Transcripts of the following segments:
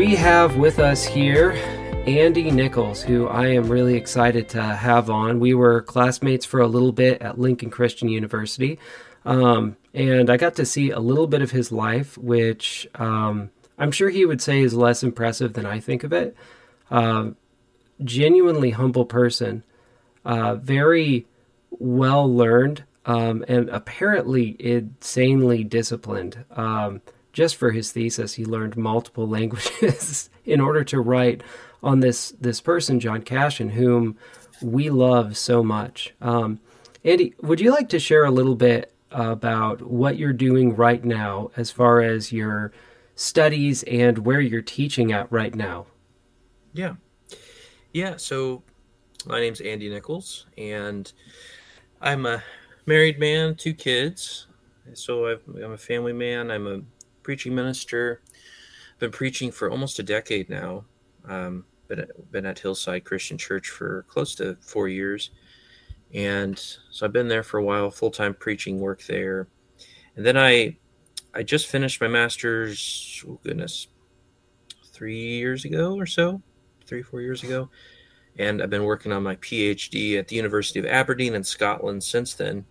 We have with us here Andy Nichols, who I am really excited to have on. We were classmates for a little bit at Lincoln Christian University, um, and I got to see a little bit of his life, which um, I'm sure he would say is less impressive than I think of it. Uh, genuinely humble person, uh, very well learned, um, and apparently insanely disciplined. Just for his thesis, he learned multiple languages in order to write on this this person, John Cassian, whom we love so much. Um, Andy, would you like to share a little bit about what you're doing right now as far as your studies and where you're teaching at right now? Yeah. Yeah. So my name's Andy Nichols, and I'm a married man, two kids. So i am a family man. I'm a preaching minister. Been preaching for almost a decade now. Um, been at, been at Hillside Christian Church for close to four years, and so I've been there for a while, full time preaching work there, and then I I just finished my master's. Oh goodness, three years ago or so, three four years ago, and I've been working on my PhD at the University of Aberdeen in Scotland since then,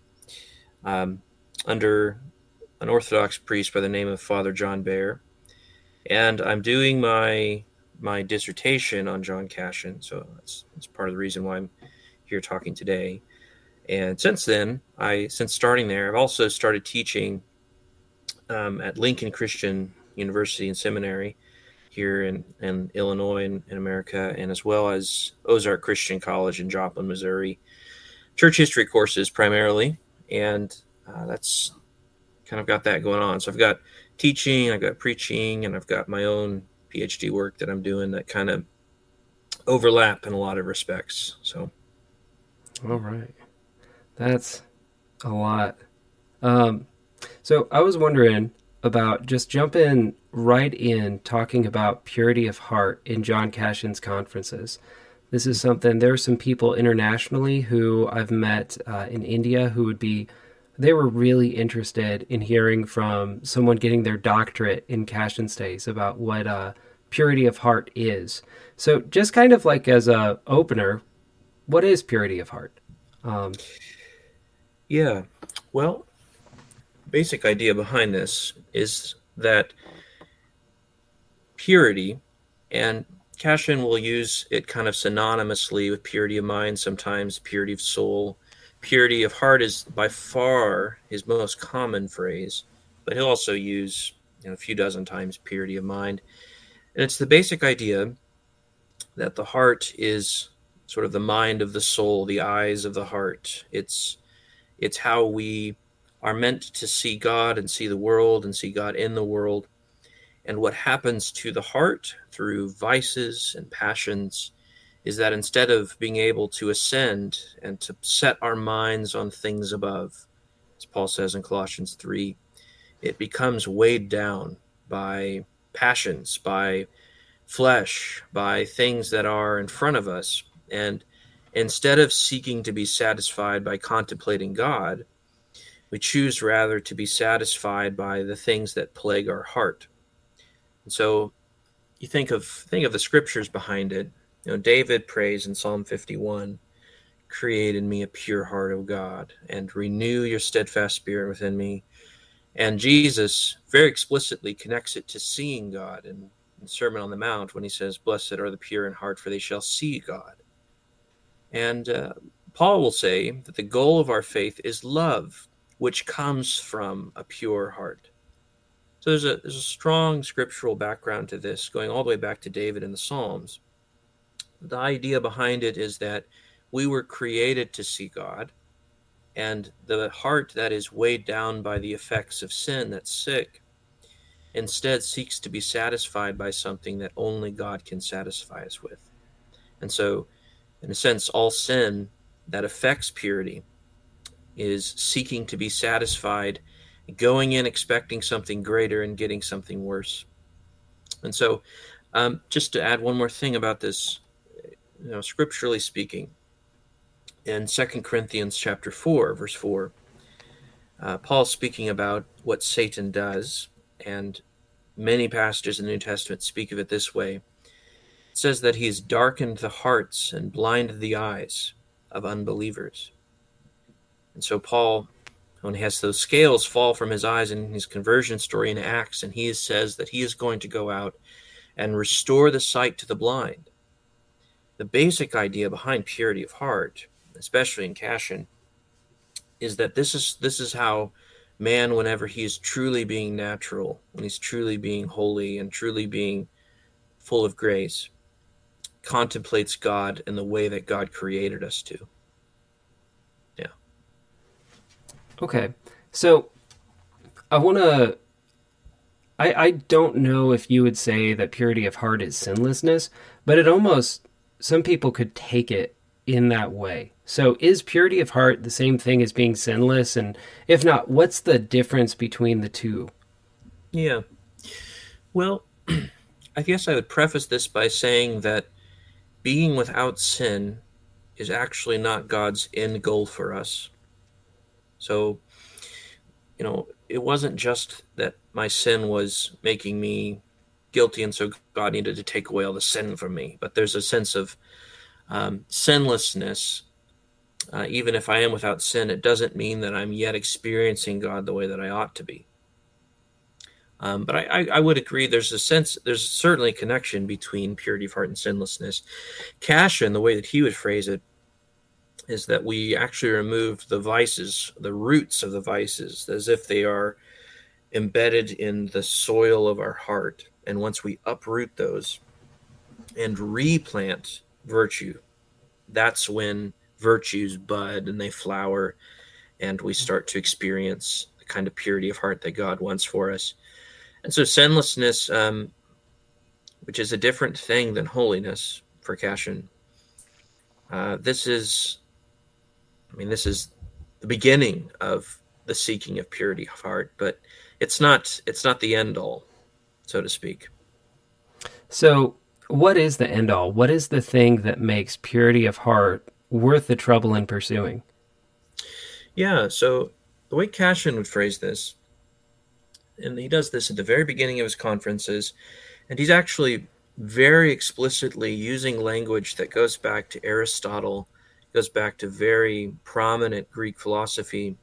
um, under an Orthodox priest by the name of Father John Behr, and I'm doing my my dissertation on John Cassian. So that's, that's part of the reason why I'm here talking today. And since then, I since starting there, I've also started teaching um, at Lincoln Christian University and Seminary here in, in Illinois and in America, and as well as Ozark Christian College in Joplin, Missouri. Church history courses primarily, and uh, that's kind of got that going on. So I've got teaching, I've got preaching, and I've got my own PhD work that I'm doing that kind of overlap in a lot of respects. So, all right, that's a lot. Um, so I was wondering about just jumping right in talking about purity of heart in John Cassian's conferences. This is something. There are some people internationally who I've met uh, in India who would be they were really interested in hearing from someone getting their doctorate in Cassian studies about what uh, purity of heart is. So, just kind of like as a opener, what is purity of heart? Um, yeah, well, basic idea behind this is that purity, and Cassian will use it kind of synonymously with purity of mind, sometimes purity of soul purity of heart is by far his most common phrase, but he'll also use you know, a few dozen times purity of mind. And it's the basic idea that the heart is sort of the mind of the soul, the eyes of the heart. It's it's how we are meant to see God and see the world and see God in the world. And what happens to the heart through vices and passions is that instead of being able to ascend and to set our minds on things above, as Paul says in Colossians 3, it becomes weighed down by passions, by flesh, by things that are in front of us. And instead of seeking to be satisfied by contemplating God, we choose rather to be satisfied by the things that plague our heart. And so you think of think of the scriptures behind it you know, David prays in Psalm 51 Create in me a pure heart, O God, and renew your steadfast spirit within me. And Jesus very explicitly connects it to seeing God in, in Sermon on the Mount when he says, Blessed are the pure in heart, for they shall see God. And uh, Paul will say that the goal of our faith is love, which comes from a pure heart. So there's a, there's a strong scriptural background to this, going all the way back to David in the Psalms the idea behind it is that we were created to see God, and the heart that is weighed down by the effects of sin, that's sick, instead seeks to be satisfied by something that only God can satisfy us with. And so, in a sense, all sin that affects purity is seeking to be satisfied, going in expecting something greater and getting something worse. And so, um, just to add one more thing about this you know, scripturally speaking, in Second Corinthians chapter 4, verse 4, uh, speaking about what Satan does, and many passages in the New Testament speak of it this way. It says that he's darkened the hearts and blinded the eyes of unbelievers. And so Paul, when he has those scales fall from his eyes in his conversion story in Acts, and he says that he is going to go out and restore the sight to the blind. The basic idea behind purity of heart, especially in Cassian, is that this is this is how man, whenever he is truly being natural, when he's truly being holy and truly being full of grace, contemplates God in the way that God created us to. Yeah. Okay. So I want to. I, I don't know if you would say that purity of heart is sinlessness, but it almost. Some people could take it in that way. So, is purity of heart the same thing as being sinless? And if not, what's the difference between the two? Yeah. Well, I guess I would preface this by saying that being without sin is actually not God's end goal for us. So, you know, it wasn't just that my sin was making me guilty, and so God needed to take away all the sin from me, but there's a sense of um, sinlessness uh, even if I am without sin, it doesn't mean that I'm yet experiencing God the way that I ought to be. Um, but I, I, I, would agree. There's a sense. There's certainly a connection between purity of heart and sinlessness. Cassian, the way that he would phrase it, is that we actually remove the vices, the roots of the vices, as if they are embedded in the soil of our heart. And once we uproot those and replant virtue, that's when virtues bud and they flower, and we start to experience the kind of purity of heart that God wants for us. And so, sinlessness, um, which is a different thing than holiness for Cassian, uh, this is, I mean, this is the beginning of the seeking of purity of heart, but it's not it's not the end all, so to speak. So, what is the end all? What is the thing that makes purity of heart worth the trouble in pursuing. Yeah, so the way Cassian would phrase this, and he does this at the very beginning of his conferences, and he's actually very explicitly using language that goes back to Aristotle, goes back to very prominent Greek philosophy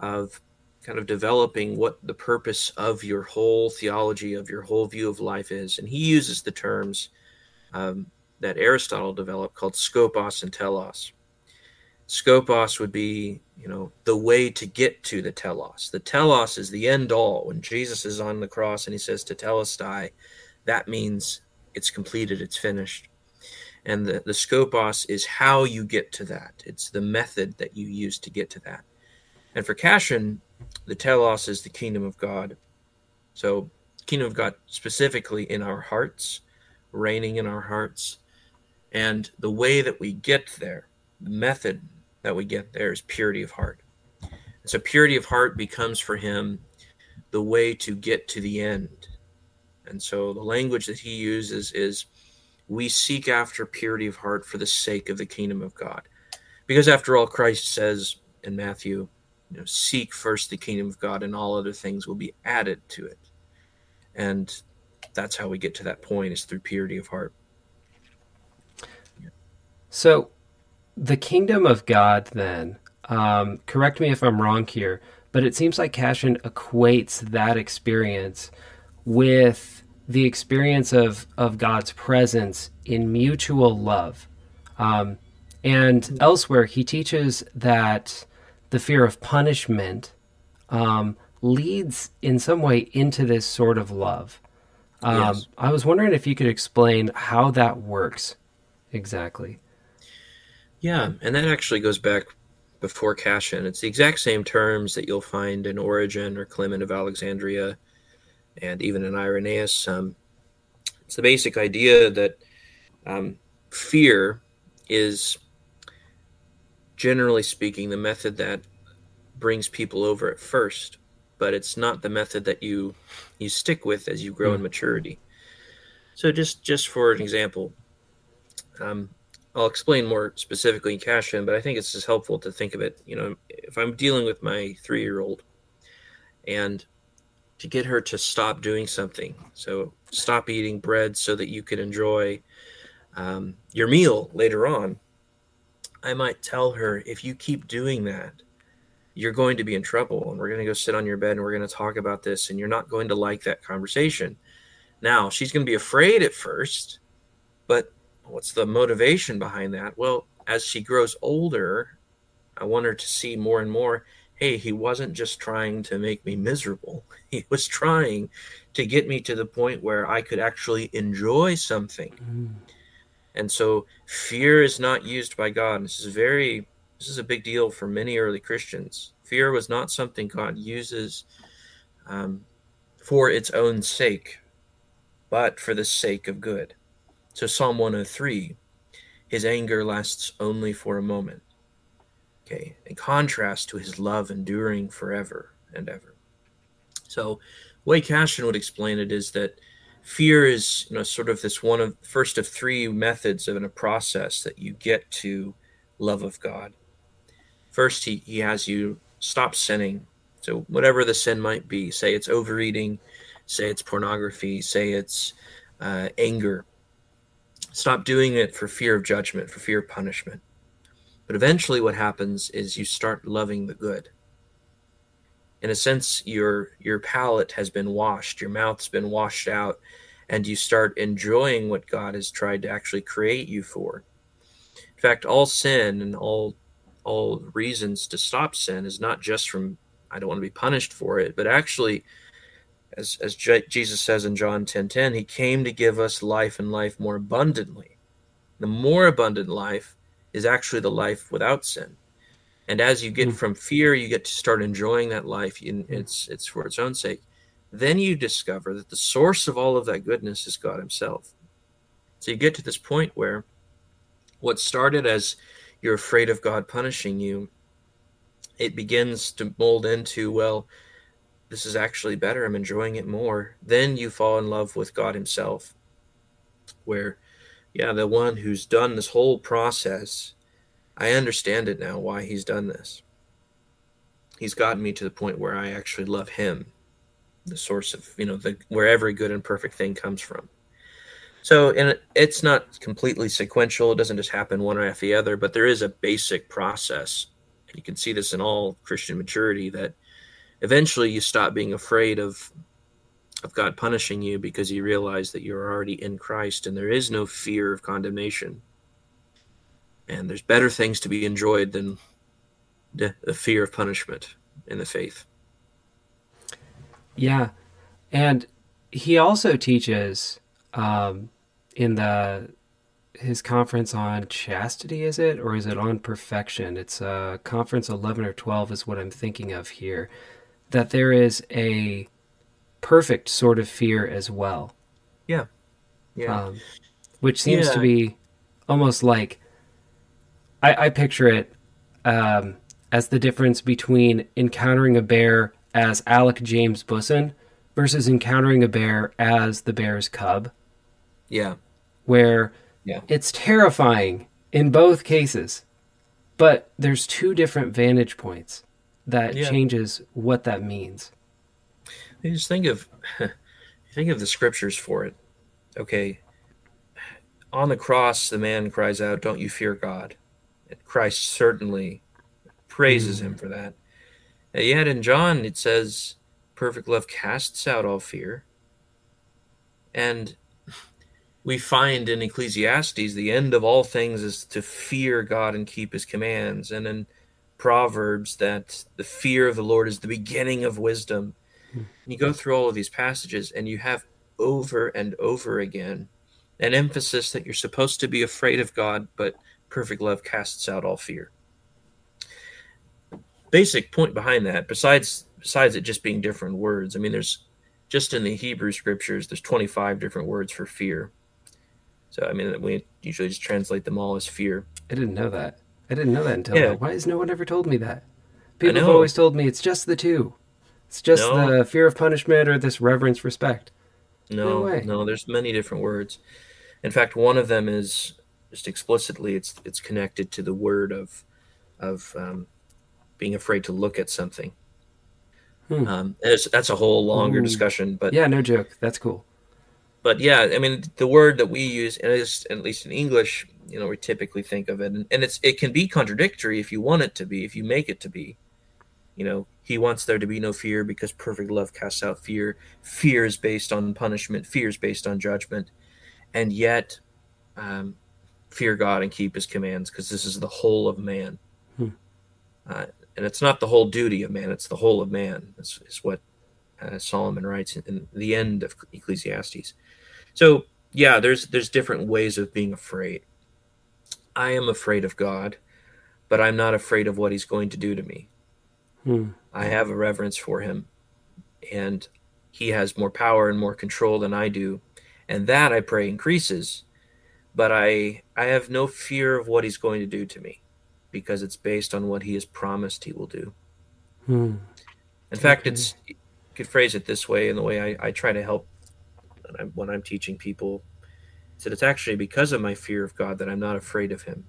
of kind of developing what the purpose of your whole theology, of your whole view of life is. And he uses the terms um, that Aristotle developed called skopos and telos. Skopos would be, you know, the way to get to the telos. The telos is the end all. When Jesus is on the cross and he says tetelestai, that means it's completed, it's finished. And the, the skopos is how you get to that. It's the method that you use to get to that. And for Cassian, the telos is the kingdom of God. So, kingdom of God specifically in our hearts, reigning in our hearts, and the way that we get there, the method that we get there is purity of heart. So purity of heart becomes for him the way to get to the end. And so the language that he uses is we seek after purity of heart for the sake of the kingdom of God. Because after all, Christ says in Matthew, you know, seek first the kingdom of God and all other things will be added to it. And that's how we get to that point is through purity of heart. So, the kingdom of God, then, um, correct me if I'm wrong here, but it seems like Cassian equates that experience with the experience of, of God's presence in mutual love. Um, and mm-hmm. elsewhere, he teaches that the fear of punishment um, leads in some way into this sort of love. Um, yes. I was wondering if you could explain how that works exactly. Yeah, and that actually goes back before Cassian. It's the exact same terms that you'll find in Origen or Clement of Alexandria, and even in Irenaeus. Um, it's the basic idea that um, fear is, generally speaking, the method that brings people over at first, but it's not the method that you you stick with as you grow mm. in maturity. So, just just for an example, um, I'll explain more specifically in Cassian, but I think it's just helpful to think of it. You know, if I'm dealing with my three year old and to get her to stop doing something. So stop eating bread so that you can enjoy um, your meal later on. I might tell her if you keep doing that, you're going to be in trouble and we're going to go sit on your bed and we're going to talk about this and you're not going to like that conversation. Now, she's going to be afraid at first, but what's the motivation behind that? Well, as she grows older, I want her to see more and more hey, he wasn't just trying to make me miserable. He was trying to get me to the point where I could actually enjoy something. Mm. And so fear is not used by God. This is very this is a big deal for many early Christians. Fear was not something God uses um, for its own sake, but for the sake of good. So Psalm 103, his anger lasts only for a moment. Okay, in contrast to his love enduring forever and ever. So, way Cassian would explain it is that fear is, you know, sort of this one of first of three methods of in a process that you get to love of God. First, he, he has you stop sinning. So, whatever the sin might be, say it's overeating, say it's pornography, say it's uh, anger. Stop doing it for fear of judgment, for fear of punishment. But eventually, what happens is you start loving the good. In a sense, your your palate has been washed, your mouth's been washed out, and you start enjoying what God has tried to actually create you for. In fact, all sin and all all reasons to stop sin is not just from I don't want to be punished for it, but actually, as as J- Jesus says in John ten ten, He came to give us life and life more abundantly. The more abundant life is actually the life without sin. And as you get mm. from fear, you get to start enjoying that life. In, hmm. it's it's for its own sake. Then you discover that the source of all of that goodness is God Himself. So you get to this point where what started as you're afraid of God punishing you, it begins to mold into, well, this is actually better. I'm enjoying it more. Then you fall in love with God Himself, where yeah, the one who's done this whole process, I understand it now why he's done this. He's gotten me to the point where I actually love him, the source of, you know, the where every good and perfect thing comes from. So, and it's not completely sequential. It doesn't just happen one after the other, but there is a basic process. You can see this in all Christian maturity that eventually you stop being afraid of of God punishing you because you realize that you're already in Christ and there is no fear of condemnation. And there's better things to be enjoyed than the, the fear of punishment in the faith. Yeah. And he also teaches um, in the his conference on chastity is it or is it on perfection it's uh conference 11 or 12 is what i'm thinking of here that there is a perfect sort of fear as well. Yeah. Yeah. Um, which seems yeah. to be almost like I, I picture it um, as the difference between encountering a bear as Alec James Busson versus encountering a bear as the bear's cub. Yeah. Where yeah. it's terrifying in both cases, but there's two different vantage points that yeah. changes what that means. You just think of think of the scriptures for it. Okay. On the cross, the man cries out, Don't you fear God? Christ certainly praises mm. him for that. And yet in John, it says, Perfect love casts out all fear. And we find in Ecclesiastes the end of all things is to fear God and keep his commands. And in Proverbs, that the fear of the Lord is the beginning of wisdom. And you go through all of these passages and you have over and over again an emphasis that you're supposed to be afraid of God, but perfect love casts out all fear. Basic point behind that, besides besides it just being different words, I mean, there's just in the Hebrew scriptures, there's 25 different words for fear. So I mean, we usually just translate them all as fear. I didn't know that. I didn't know that until yeah. now. Why has no one ever told me that? People have always told me it's just the two. It's just no. the fear of punishment or this reverence respect. No, no, no, there's many different words. In fact, one of them is just explicitly it's it's connected to the word of of um, being afraid to look at something. Hmm. Um, that's a whole longer Ooh. discussion, but yeah, no joke. That's cool. But yeah, I mean, the word that we use, and at least in English, you know, we typically think of it, and, and it's it can be contradictory if you want it to be, if you make it to be. You know, he wants there to be no fear because perfect love casts out fear. Fear is based on punishment. Fear is based on judgment, and yet, um, fear God and keep His commands because this is the whole of man. Hmm. Uh, and it's not the whole duty of man; it's the whole of man. Is, is what uh, Solomon writes in, in, the end of Ecclesiastes. So, yeah, there's there's different ways of being afraid. I am afraid of God, but I'm not afraid of what He's going to do to me. Hmm. I have a reverence for Him, and He has more power and more control than I do, and that I pray increases. But I I have no fear of what He's going to do to me because it's based on what he has promised he will do. Hmm. In fact, it's you could phrase it this way in the way I, I try to help when I'm, when I'm teaching people. Is that it's actually because of my fear of God that I'm not afraid of him.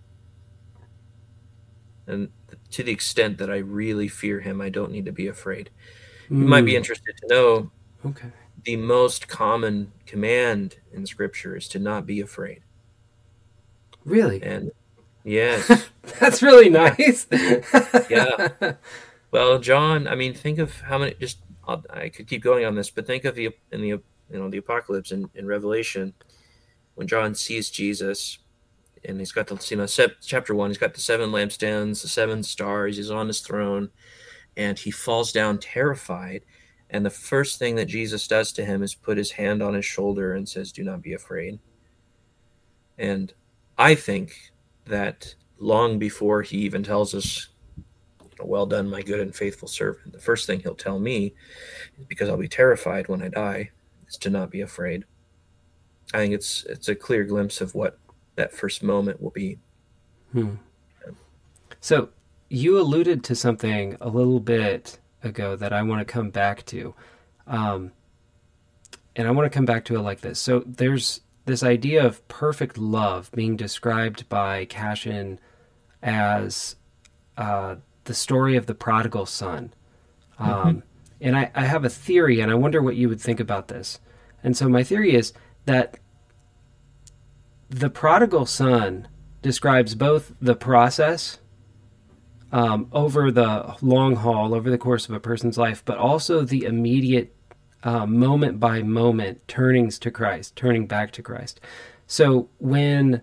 And to the extent that I really fear him, I don't need to be afraid. Mm. You might be hmm. interested to know okay. the most common command in Scripture is to not be afraid. Really? And Yes. That's really nice. yeah. Well, John, I mean, think of how many. Just I'll, i could keep going on this, but think of the in the you know the apocalypse in, in Revelation when John sees Jesus, and he's got the you know chapter one. He's got the seven lampstands, the seven stars. He's on his throne, and he falls down terrified. And the first thing that Jesus does to him is put his hand on his shoulder and says, "Do not be afraid." And I think that long before he even tells us, well done, my good and faithful servant, the first thing he'll tell me, because I'll be terrified when I die, is to not be afraid. I think it's it's a clear glimpse of what that first moment will be. Hmm. So you alluded to something a little bit ago that I want to come back to. Um, and I want to come back to it like this. So there's this idea of perfect love being described by Cassian as uh, the story of the prodigal son. Um, mm-hmm. And I, I have a theory, and I wonder what you would think about this. And so my theory is that the prodigal son describes both the process um, over the long haul, over the course of a person's life, but also the immediate uh, moment by moment turnings to Christ, turning back to Christ. So when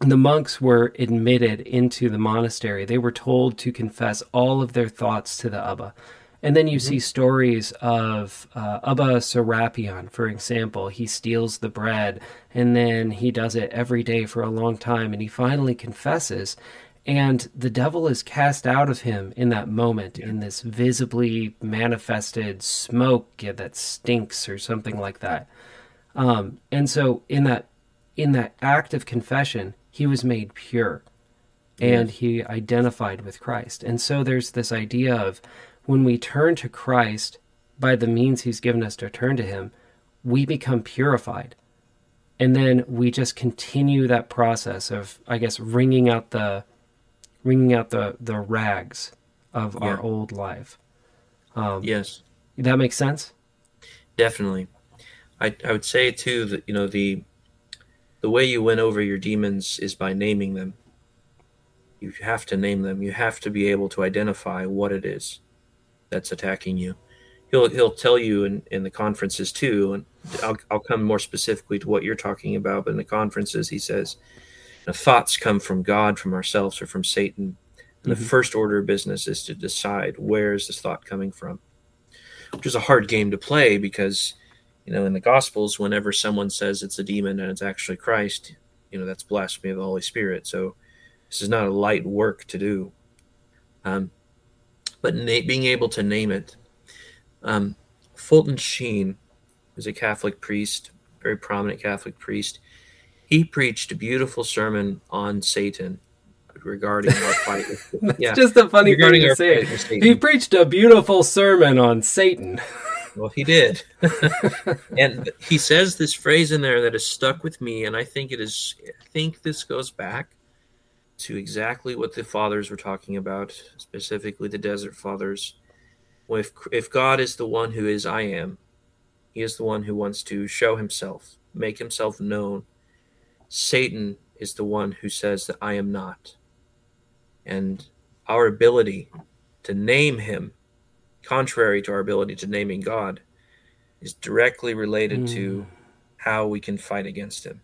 the monks were admitted into the monastery, they were told to confess all of their thoughts to the Abba. And then you mm-hmm. see stories of uh, Abba Serapion, for example. He steals the bread and then he does it every day for a long time and he finally confesses and the devil is cast out of him in that moment yeah. in this visibly manifested smoke that stinks or something like that um, and so in that in that act of confession he was made pure and he identified with christ and so there's this idea of when we turn to christ by the means he's given us to turn to him we become purified and then we just continue that process of i guess wringing out the wringing out the the rags of yeah. our old life. Um, yes, that makes sense. Definitely, I I would say too that you know the the way you win over your demons is by naming them. You have to name them. You have to be able to identify what it is that's attacking you. He'll he'll tell you in, in the conferences too, and I'll I'll come more specifically to what you're talking about. But in the conferences, he says, thoughts come from God, from ourselves, or from Satan. And mm-hmm. the first order of business is to decide where is this thought coming from, which is a hard game to play because, you know, in the Gospels, whenever someone says it's a demon and it's actually Christ, you know, that's blasphemy of the Holy Spirit. So this is not a light work to do. Um, but na- being able to name it. Um, Fulton Sheen is a Catholic priest, very prominent Catholic priest he preached a beautiful sermon on Satan regarding our fight. With, yeah, just a funny thing to say. He preached a beautiful sermon on Satan. well, he did, and he says this phrase in there that has stuck with me, and I think it is. I think this goes back to exactly what the fathers were talking about, specifically the Desert Fathers, if if God is the one who is I am, He is the one who wants to show Himself, make Himself known. Satan is the one who says that I am not, and our ability to name Him, contrary to our ability to naming God, is directly related mm. to hmm. how we can fight against Him.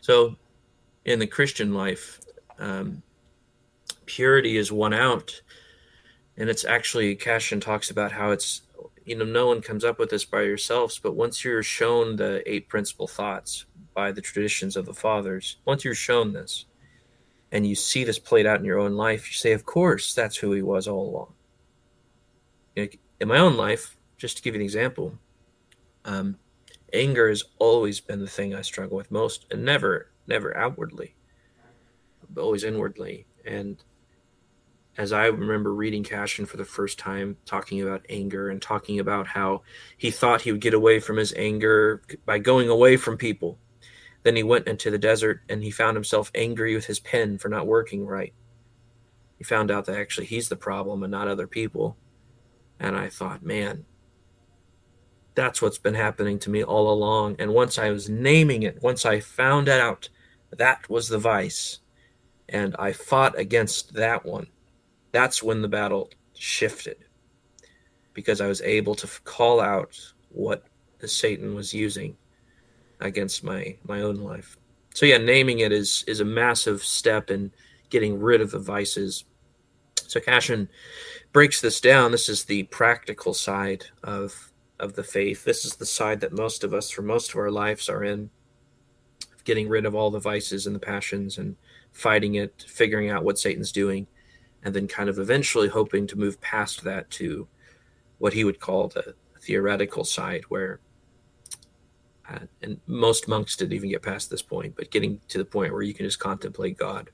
So, in the Christian life, um, purity is won out and it's actually Cassian talks about how it's you know no one comes up with this by yourselves but once you're shown the eight principal thoughts by the traditions of the fathers. Once you're shown this and you see this played out in your own life you say of course that's who he was all along. In my own life just to give you an example um, anger has always been the thing i struggle with most and never never outwardly but always inwardly. And as I remember reading Cassian for the first time, talking about anger and talking about how he thought he would get away from his anger by going away from people. Then he went into the desert and he found himself angry with his pen for not working right. He found out that actually he's the problem and not other people. And I thought, man, that's what's been happening to me all along. And once I was naming it, once I found out that was the vice, and I fought against that one that's when the battle shifted because I was able to call out what the Satan was using against my my own life. So yeah, naming it is is a massive step in getting rid of the vices. So Cassian breaks this down. This is the practical side of of the faith. This is the side that most of us for most of our lives are in. Getting rid of all the vices and the passions and fighting it, figuring out what Satan's doing and then kind of eventually hoping to move past that to what he would call the theoretical side, where and most monks didn't even get past this point, but getting to the point where you can just contemplate God.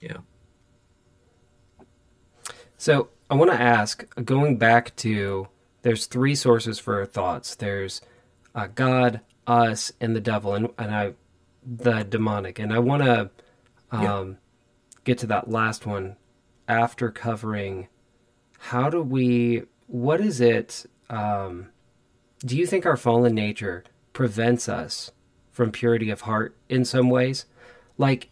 Yeah. So I want to ask, going back to there's three sources for our thoughts. There's uh, God, us, and the devil, and, and I, the demonic. And I want to um, yeah. get to that last one after covering how do we what is it um, do you think our fallen nature prevents us from purity of heart in some ways like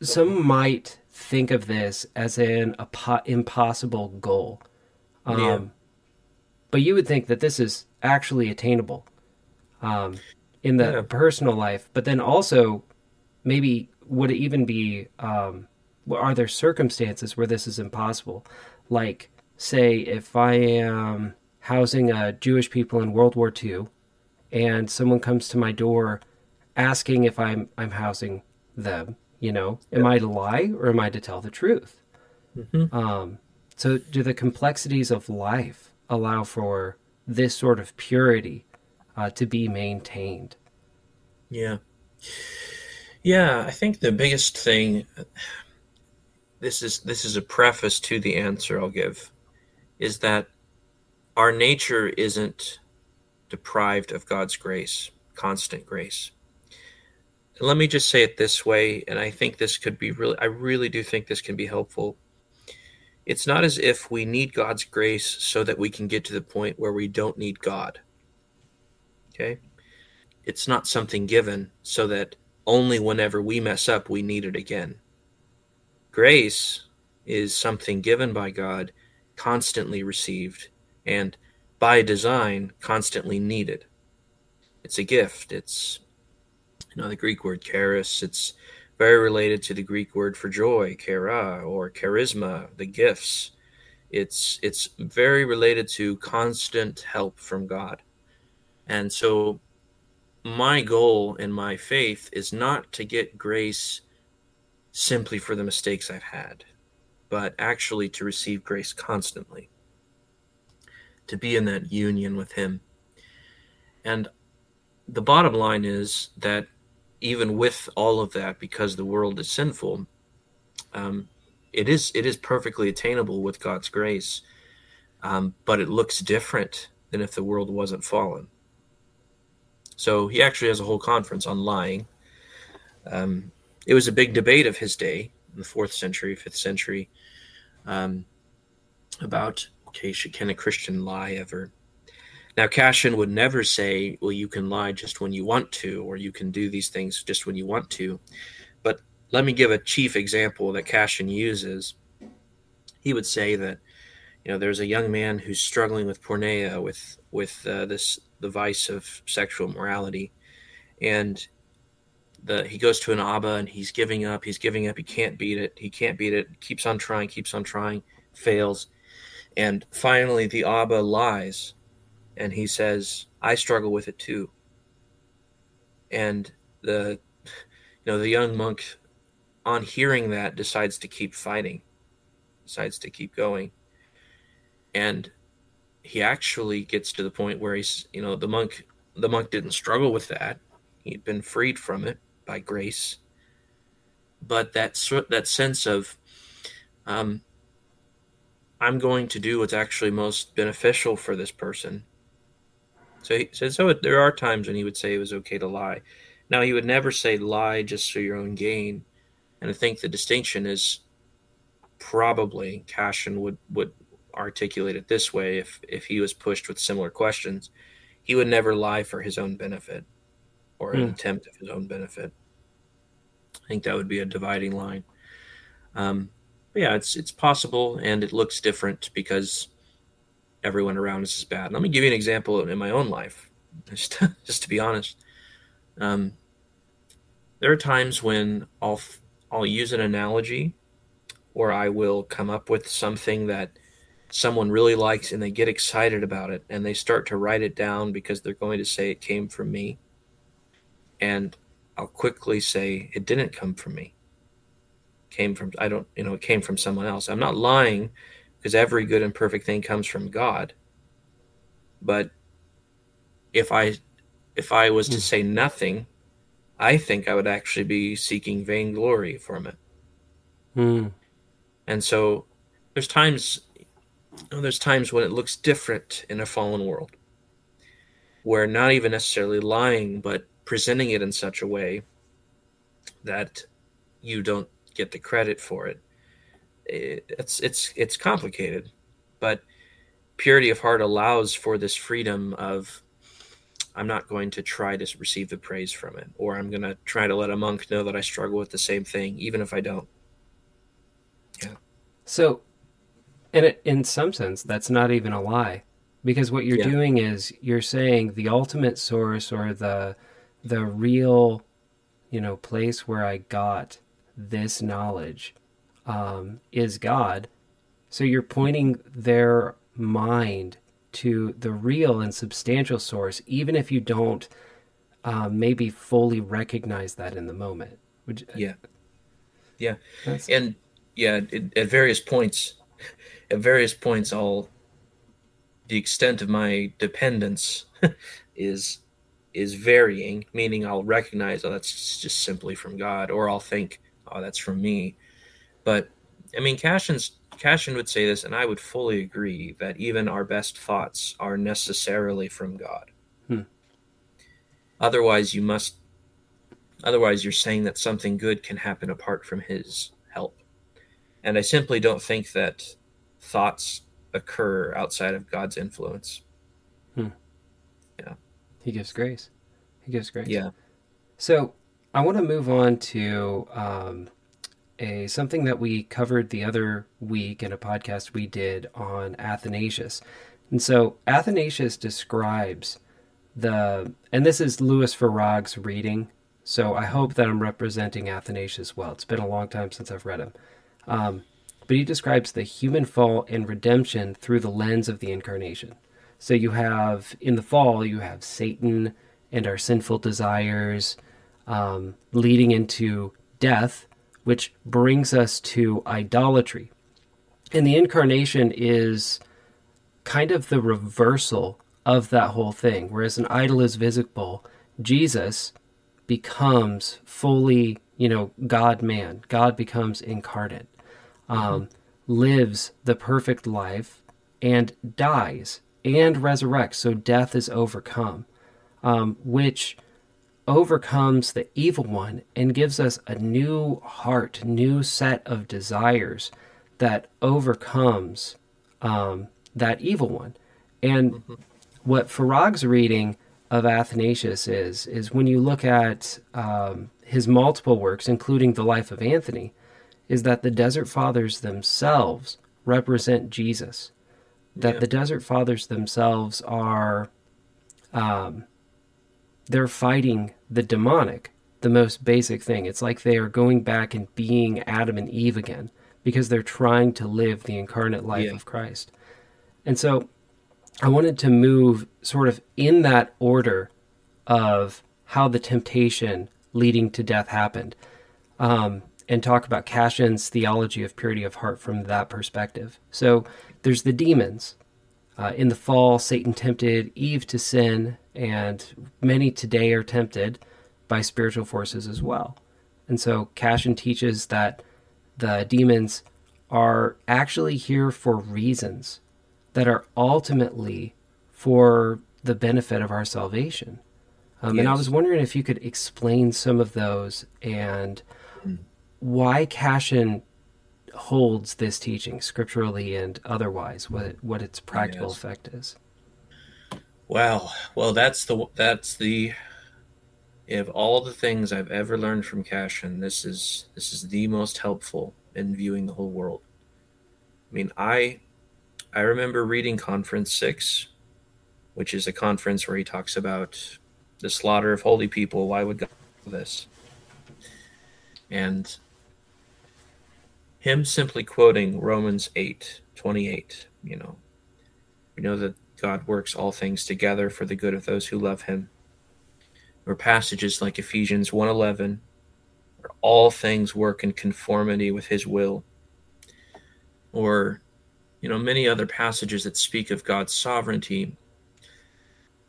some might think of this as an impossible goal um, yeah. but you would think that this is actually attainable um, in the yeah. personal life but then also maybe would it even be um, are there circumstances where this is impossible? Like, say, if I am housing uh, Jewish people in World War II, and someone comes to my door asking if I'm I'm housing them, you know, am. I to lie or am I to tell the truth? Mm-hmm. Um, so, do the complexities of life allow for this sort of purity uh, to be maintained? Yeah. Yeah, I think the biggest thing this is this is a preface to the answer I'll give is that our nature isn't deprived of God's grace, constant grace. And let me just say it this way, and I think this could be really, I really do think this can be helpful. It's not as if we need God's grace so that we can get to the point where we don't need God. Okay? It's not something given so that only whenever we mess up we need it again. Grace is something given by God, constantly received, and by design, constantly needed. It's a gift. It's you know the Greek word charis. It's very related to the Greek word for joy, chara, or charisma, the gifts. It's it's very related to constant help from God. And so my goal in my faith is not to get grace simply for the mistakes I've had, but actually to receive grace constantly, to be in that union with Him. And the bottom line is that even with all of that, because the world is sinful, um, it is it is perfectly attainable with God's grace, um, but it looks different than if the world wasn't fallen. So he actually has a whole conference on lying. Um, it was a big debate of his day in the fourth century, fifth century, um, about okay, can a Christian lie ever? Now, Cassian would never say, well, you can lie just when you want to, or you can do these things just when you want to. But let me give a chief example that Cassian uses. He would say that, you know, there's a young man who's struggling with porneia, with with uh, this the vice of sexual morality, and the he goes to an Abba and he's giving up, he's giving up, he can't beat it, he can't beat it, keeps on trying, keeps on trying, fails, and finally the Abba lies and he says, I struggle with it too. And the you know, the young monk on hearing that decides to keep fighting, decides to keep going. And he actually gets to the point where he's, you know, the monk the monk didn't struggle with that. He'd been freed from it by grace. But that that sense of um, I'm going to do what's actually most beneficial for this person so he said, so there are times when he would say it was okay to lie. Now he would never say lie just for your own gain, and I think the distinction is probably Cassian would would articulate it this way if if he was pushed with similar questions, he would never lie for his own benefit or an hmm. attempt of his own benefit. I think that would be a dividing line. Um, yeah, it's it's possible, and it looks different because everyone around us is bad. Let me give you an example in my own life, just just to be honest. Um, there are times when I'll I'll use an analogy, or I will come up with something that someone really likes and they get excited about it and they start to write it down because they're going to say it came from me. And I'll quickly say it didn't come from me. Came from I don't you know it came from someone else. I'm not lying because every good and perfect thing comes from God. But if I if I was to hmm. say nothing, I think I would actually be seeking vainglory from it. Mm. And so there's times there's times when it looks different in a fallen world where not even necessarily lying but presenting it in such a way that you don't get the credit for it it's it's it's complicated, but purity of heart allows for this freedom of I'm not going to try to receive the praise from it, or I'm going to try to let a monk know that I struggle with the same thing, even if I don't. Yeah. So, in in some sense, that's not even a lie, because what you're yeah. doing is you're saying the ultimate source or the the real, you know, place where I got this knowledge um, is God. So you're pointing their mind to the real and substantial source, even if you don't um, maybe fully recognize that in the moment. Would you, yeah, yeah, and yeah, it, at various points, at various points, I'll the extent of my dependence is is varying. Meaning, I'll recognize, oh, that's just simply from God, or I'll think, oh, that's from me. But I mean, Cassian's Cassian would say this, and I would fully agree that even our best thoughts are necessarily from God. Hmm. Otherwise, you must. Otherwise, you're saying that something good can happen apart from His help, and I simply don't think that thoughts occur outside of God's influence. Hmm. Yeah, He gives grace. He gives grace. Yeah. So I want to move on to um, a something that we covered the other week in a podcast we did on Athanasius. And so Athanasius describes the and this is Louis Farag's reading. So I hope that I'm representing Athanasius well. It's been a long time since I've read him. Um, but he describes the human fall and redemption through the lens of the incarnation. So you have in the fall, you have Satan and our sinful desires um, leading into death which brings us to idolatry. And the incarnation is kind of the reversal of that whole thing. Whereas an idol is visible, Jesus becomes fully, you know, God man. God becomes incarnate, um, lives the perfect life, and dies and resurrects. So death is overcome, um, which overcomes the evil one and gives us a new heart, new set of desires that overcomes um, that evil one. And mm-hmm. what Farag's reading of Athanasius is, is when you look at um, his multiple works, including the life of Anthony, is that the Desert Fathers themselves represent Jesus. That yeah. the Desert Fathers themselves are, um, they're fighting the demonic, the most basic thing. It's like they are going back and being Adam and Eve again because they're trying to live the incarnate life yeah. of Christ. And so I wanted to move sort of in that order of how the temptation leading to death happened um, and talk about Cassian's theology of purity of heart from that perspective. So there's the demons. Uh, in the fall, Satan tempted Eve to sin, and many today are tempted by spiritual forces as well. And so Cassian teaches that the demons are actually here for reasons that are ultimately for the benefit of our salvation. Um, yes. And I was wondering if you could explain some of those and mm. why Cassian holds this teaching scripturally and otherwise, what what its practical yes. effect is. Wow. Well, that's the that's the of all the things I've ever learned from Cassian, this is this is the most helpful in viewing the whole world. I mean, I I remember reading Conference Six, which is a conference where he talks about the slaughter of holy people. Why would God do this? And him simply quoting Romans 8 28, you know, we know that God works all things together for the good of those who love him. Or passages like Ephesians 1:11, where all things work in conformity with his will. Or you know, many other passages that speak of God's sovereignty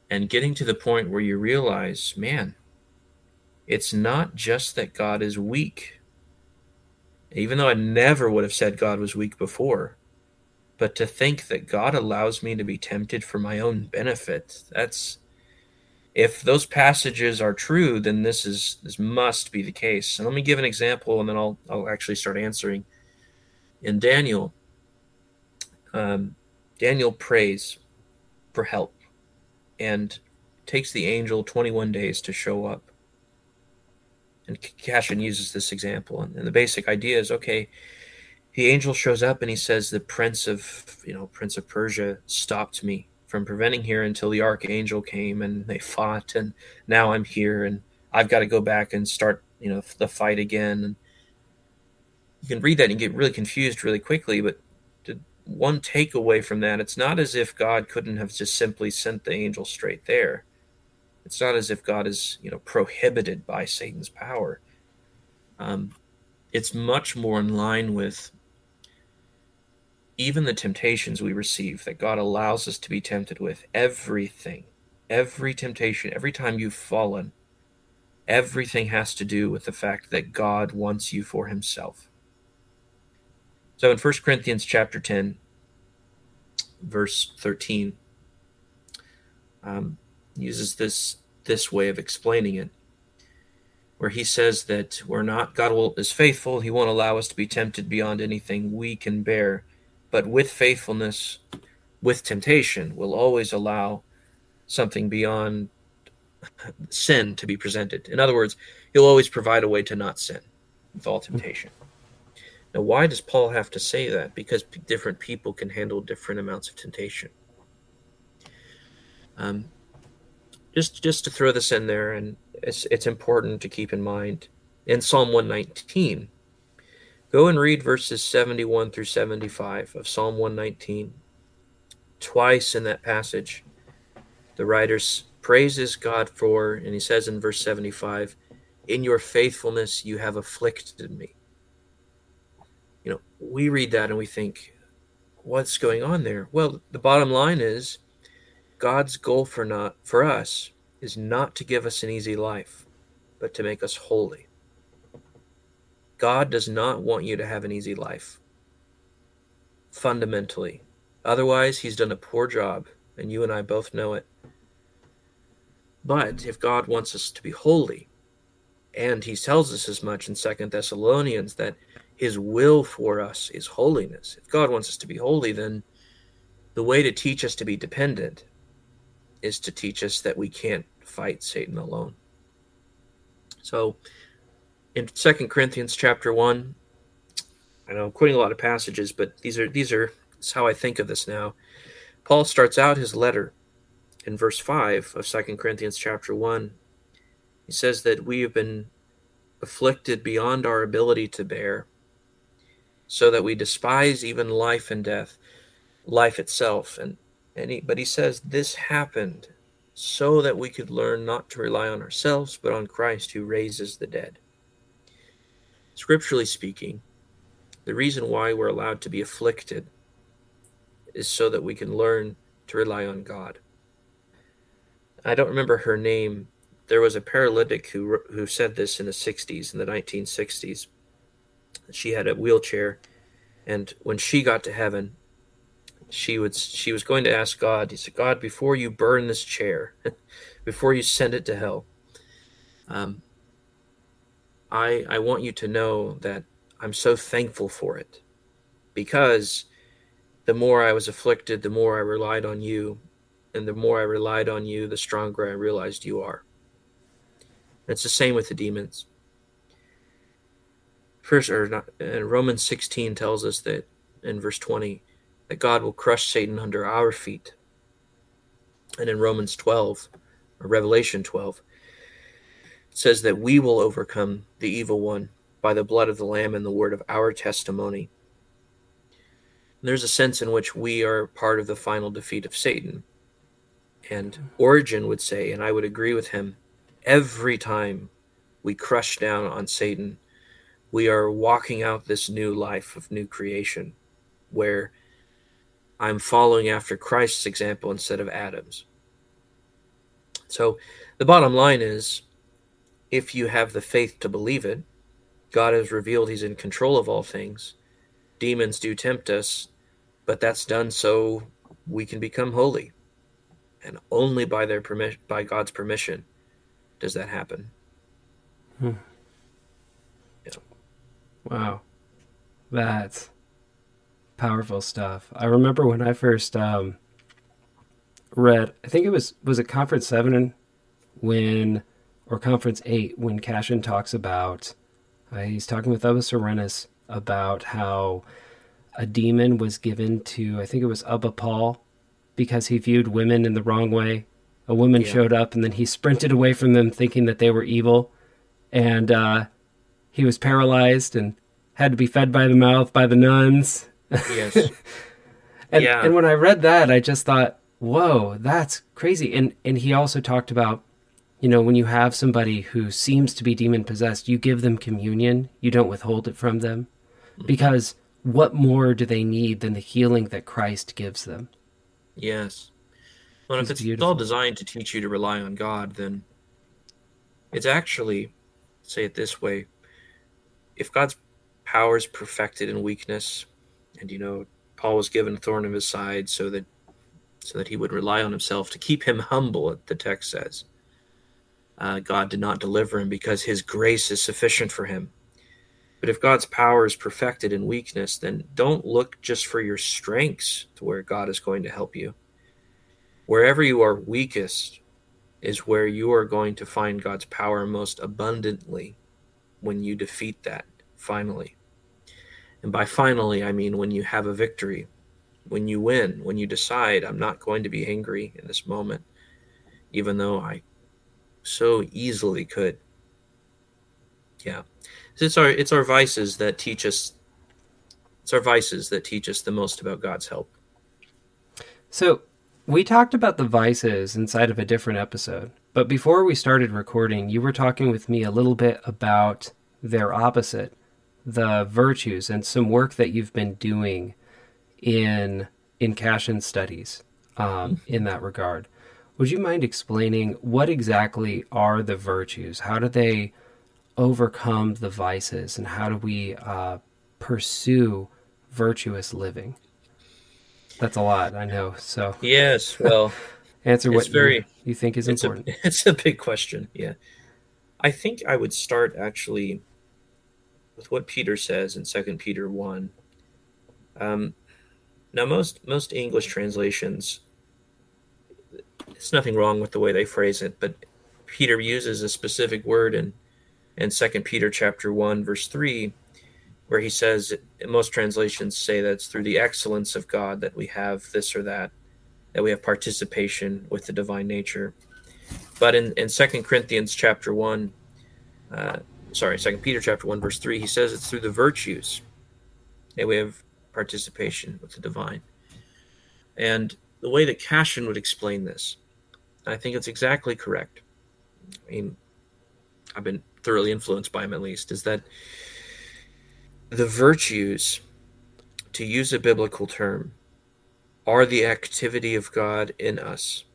and getting to the point where you realize, man, it's not just that God is weak. Even though I never would have said God was weak before, but to think that God allows me to be tempted for my own benefit, that's if those passages are true, then this is this must be the case. And let me give an example, and then I'll I'll actually start answering. In Daniel, um, Daniel prays for help and takes the angel 21 days to show up. And Cassian uses this example. And, and the basic idea is okay, the angel shows up and he says, The prince of, you know, Prince of Persia stopped me from preventing here until the archangel came and they fought. And now I'm here and I've got to go back and start, you know, the fight again. And you can read that and get really confused really quickly. But one takeaway from that it's not as if god couldn't have just simply sent the angel straight there it's not as if god is you know prohibited by satan's power. Um, it's much more in line with even the temptations we receive that god allows us to be tempted with. Everything every temptation every time you've fallen everything has to do with the fact that god wants you for himself. So in 1 Corinthians chapter 10, verse 13, um, uses this this way of explaining it, where he says that we're not God will is faithful; He won't allow us to be tempted beyond anything we can bear, but with faithfulness, with temptation, will always allow something beyond sin to be presented. In other words, He'll always provide a way to not sin with all temptation. Now, why does Paul have to say that? Because different people can handle different amounts of temptation. Um, just just to throw this in there, and it's it's important to keep in mind in Psalm 119. Go and read verses 71 through 75 of Psalm 119. Twice in that passage, the writer praises God for, and he says in verse 75, In your faithfulness you have afflicted me you know, we read that and we think, what's going on there? Well, the bottom line is God's goal for not for us is not to give us an easy life, but to make us holy. God does not want you to have an easy life. Fundamentally. Otherwise, he's done a poor job, and you and I both know it. But if God wants us to be holy, and he tells us as much in Second Thessalonians that his will for us is holiness. If God wants us to be holy, then the way to teach us to be dependent is to teach us that we can't fight Satan alone. So in Second Corinthians chapter 1, I know I'm quoting a lot of passages, but these are these are how I think of this now. Paul starts out his letter in verse 5 of Second Corinthians chapter 1. He says that we have been afflicted beyond our ability to bear, so that we despise even life and death, life itself. And, and he, but he says this happened so that we could learn not to rely on ourselves, but on Christ who raises the dead. Scripturally speaking, the reason why we're allowed to be afflicted is so that we can learn to rely on God. I don't remember her name. There was a paralytic who who said this in the 60s, in the 1960s. She had a wheelchair, and when she got to heaven, she would she was going to ask God. He said, "God, before you burn this chair, before you send it to hell, um, I I want you to know that I'm so thankful for it, because the more I was afflicted, the more I relied on you, and the more I relied on you, the stronger I realized you are. It's the same with the demons. First, or not, Romans 16 tells us that in verse 20 that God will crush Satan under our feet. And in Romans 12, or Revelation 12, it says that we will overcome the evil one by the blood of the Lamb and the word of our testimony. And there's a sense in which we are part of the final defeat of Satan. And Origen would say, and I would agree with him, every time we crush down on Satan, we are walking out this new life of new creation where I'm following after Christ's example instead of Adam's. So the bottom line is if you have the faith to believe it, God has revealed he's in control of all things. Demons do tempt us, but that's done so we can become holy. And only by their permission by God's permission does that happen. Hmm. Yeah. Wow. That's powerful stuff. I remember when I first um, read, I think it was was it Conference Seven when or Conference Eight when Cassian talks about uh, he's talking with Abba Serenus about how a demon was given to I think it was Abba Paul because he viewed women in the wrong way. A woman yeah. showed up and then he sprinted away from them thinking that they were evil, and uh, he was paralyzed and had to be fed by the mouth by the nuns Yes. and, yeah. and when I read that, I just thought, whoa, that's crazy. And and he also talked about, you know, when you have somebody who seems to be demon possessed, you give them communion, you don't withhold it from them. Mm-hmm. Because what more do they need than the healing that Christ gives them? Yes. Well, if it's beautiful. all designed to teach you to rely on God, then it's actually, say it this way, if God's power is perfected in weakness, and you know Paul was given a thorn in his side so that so that he would rely on himself to keep him humble. The text says, uh, God did not deliver him because His grace is sufficient for him. But if God's power is perfected in weakness, then don't look just for your strengths to where God is going to help you. Wherever you are weakest is where you are going to find God's power most abundantly when you defeat that finally. And by finally, I mean when you have a victory, when you win, when you decide, I'm not going to be angry in this moment, even though I so easily could. Yeah. It's our it's our vices that teach us it's our vices that teach us the most about God's help. So we talked about the vices inside of a different episode, but before we started recording, you were talking with me a little bit about their opposite, the virtues and some work that you've been doing in in Cassian studies um, in that regard. Would you mind explaining what exactly are the virtues? How do they overcome the vices, and how do we uh, pursue virtuous living? That's a lot, I know. So yes, well, answer what very, you, you think is it's important. A, it's a big question. Yeah, I think I would start actually with what Peter says in Second Peter one. Um, now most most English translations, it's nothing wrong with the way they phrase it, but Peter uses a specific word in in Second Peter chapter one verse three, where he says most translations say that it's through the excellence of God that we have this or that, that we have participation with the divine nature. But in in Second Corinthians chapter one, uh, sorry, Second Peter chapter one verse three, he says it's through the virtues that we have participation with the divine. And the way that Cassian would explain this, I think it's exactly correct. I mean, I've been thoroughly influenced by him at least, is that the virtues, to use a biblical term, are the activity of God in us.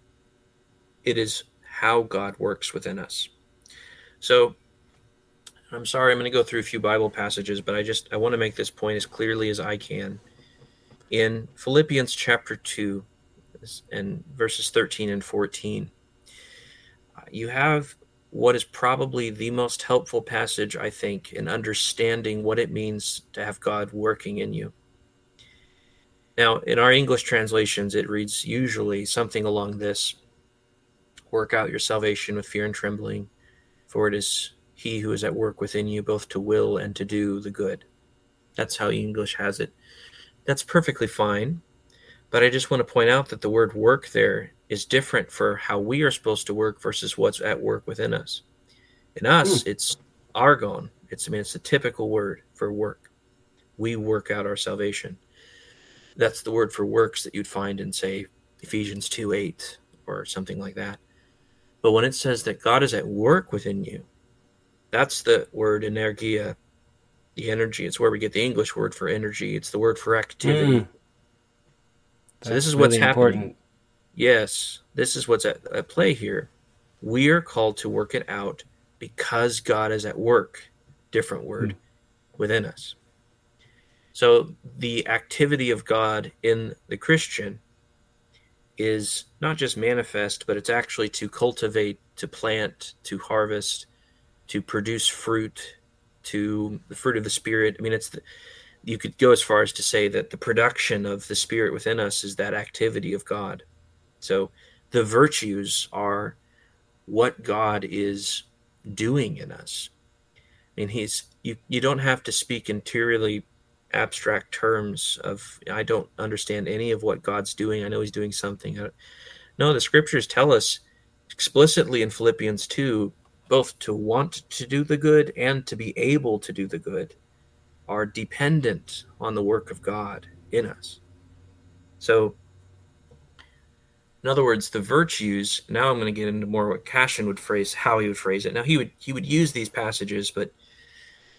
It is how God works within us. So I'm sorry, I'm going to go through a few Bible passages, but I just I want to make this point as clearly as I can. In Philippians chapter 2 and verses 13 and 14, uh, you have what is probably the most helpful passage, I think, in understanding what it means to have God working in you. Now, in our English translations, it reads usually something along this Work out your salvation with fear and trembling, for it is he who is at work within you both to will and to do the good. That's how English has it. That's perfectly fine. But I just want to point out that the word work there is different for how we are supposed to work versus what's at work within us. In us, mm. it's ergon. It's I mean it's a typical word for work. We work out our salvation. That's the word for works that you'd find in say Ephesians 2 8 or something like that. But when it says that God is at work within you, that's the word energia, the energy. It's where we get the English word for energy. It's the word for activity. Mm. So this is what's happening. Important. Yes, this is what's at, at play here. We are called to work it out because God is at work. Different word mm. within us. So the activity of God in the Christian is not just manifest, but it's actually to cultivate, to plant, to harvest, to produce fruit, to the fruit of the spirit. I mean, it's the, you could go as far as to say that the production of the spirit within us is that activity of God. So the virtues are what God is doing in us. I mean, he's you. You don't have to speak interiorly abstract terms of I don't understand any of what God's doing. I know He's doing something. No, the scriptures tell us explicitly in Philippians two both to want to do the good and to be able to do the good are dependent on the work of God in us. So, in other words, the virtues. Now I'm going to get into more what Cassian would phrase, how he would phrase it. Now he would he would use these passages, but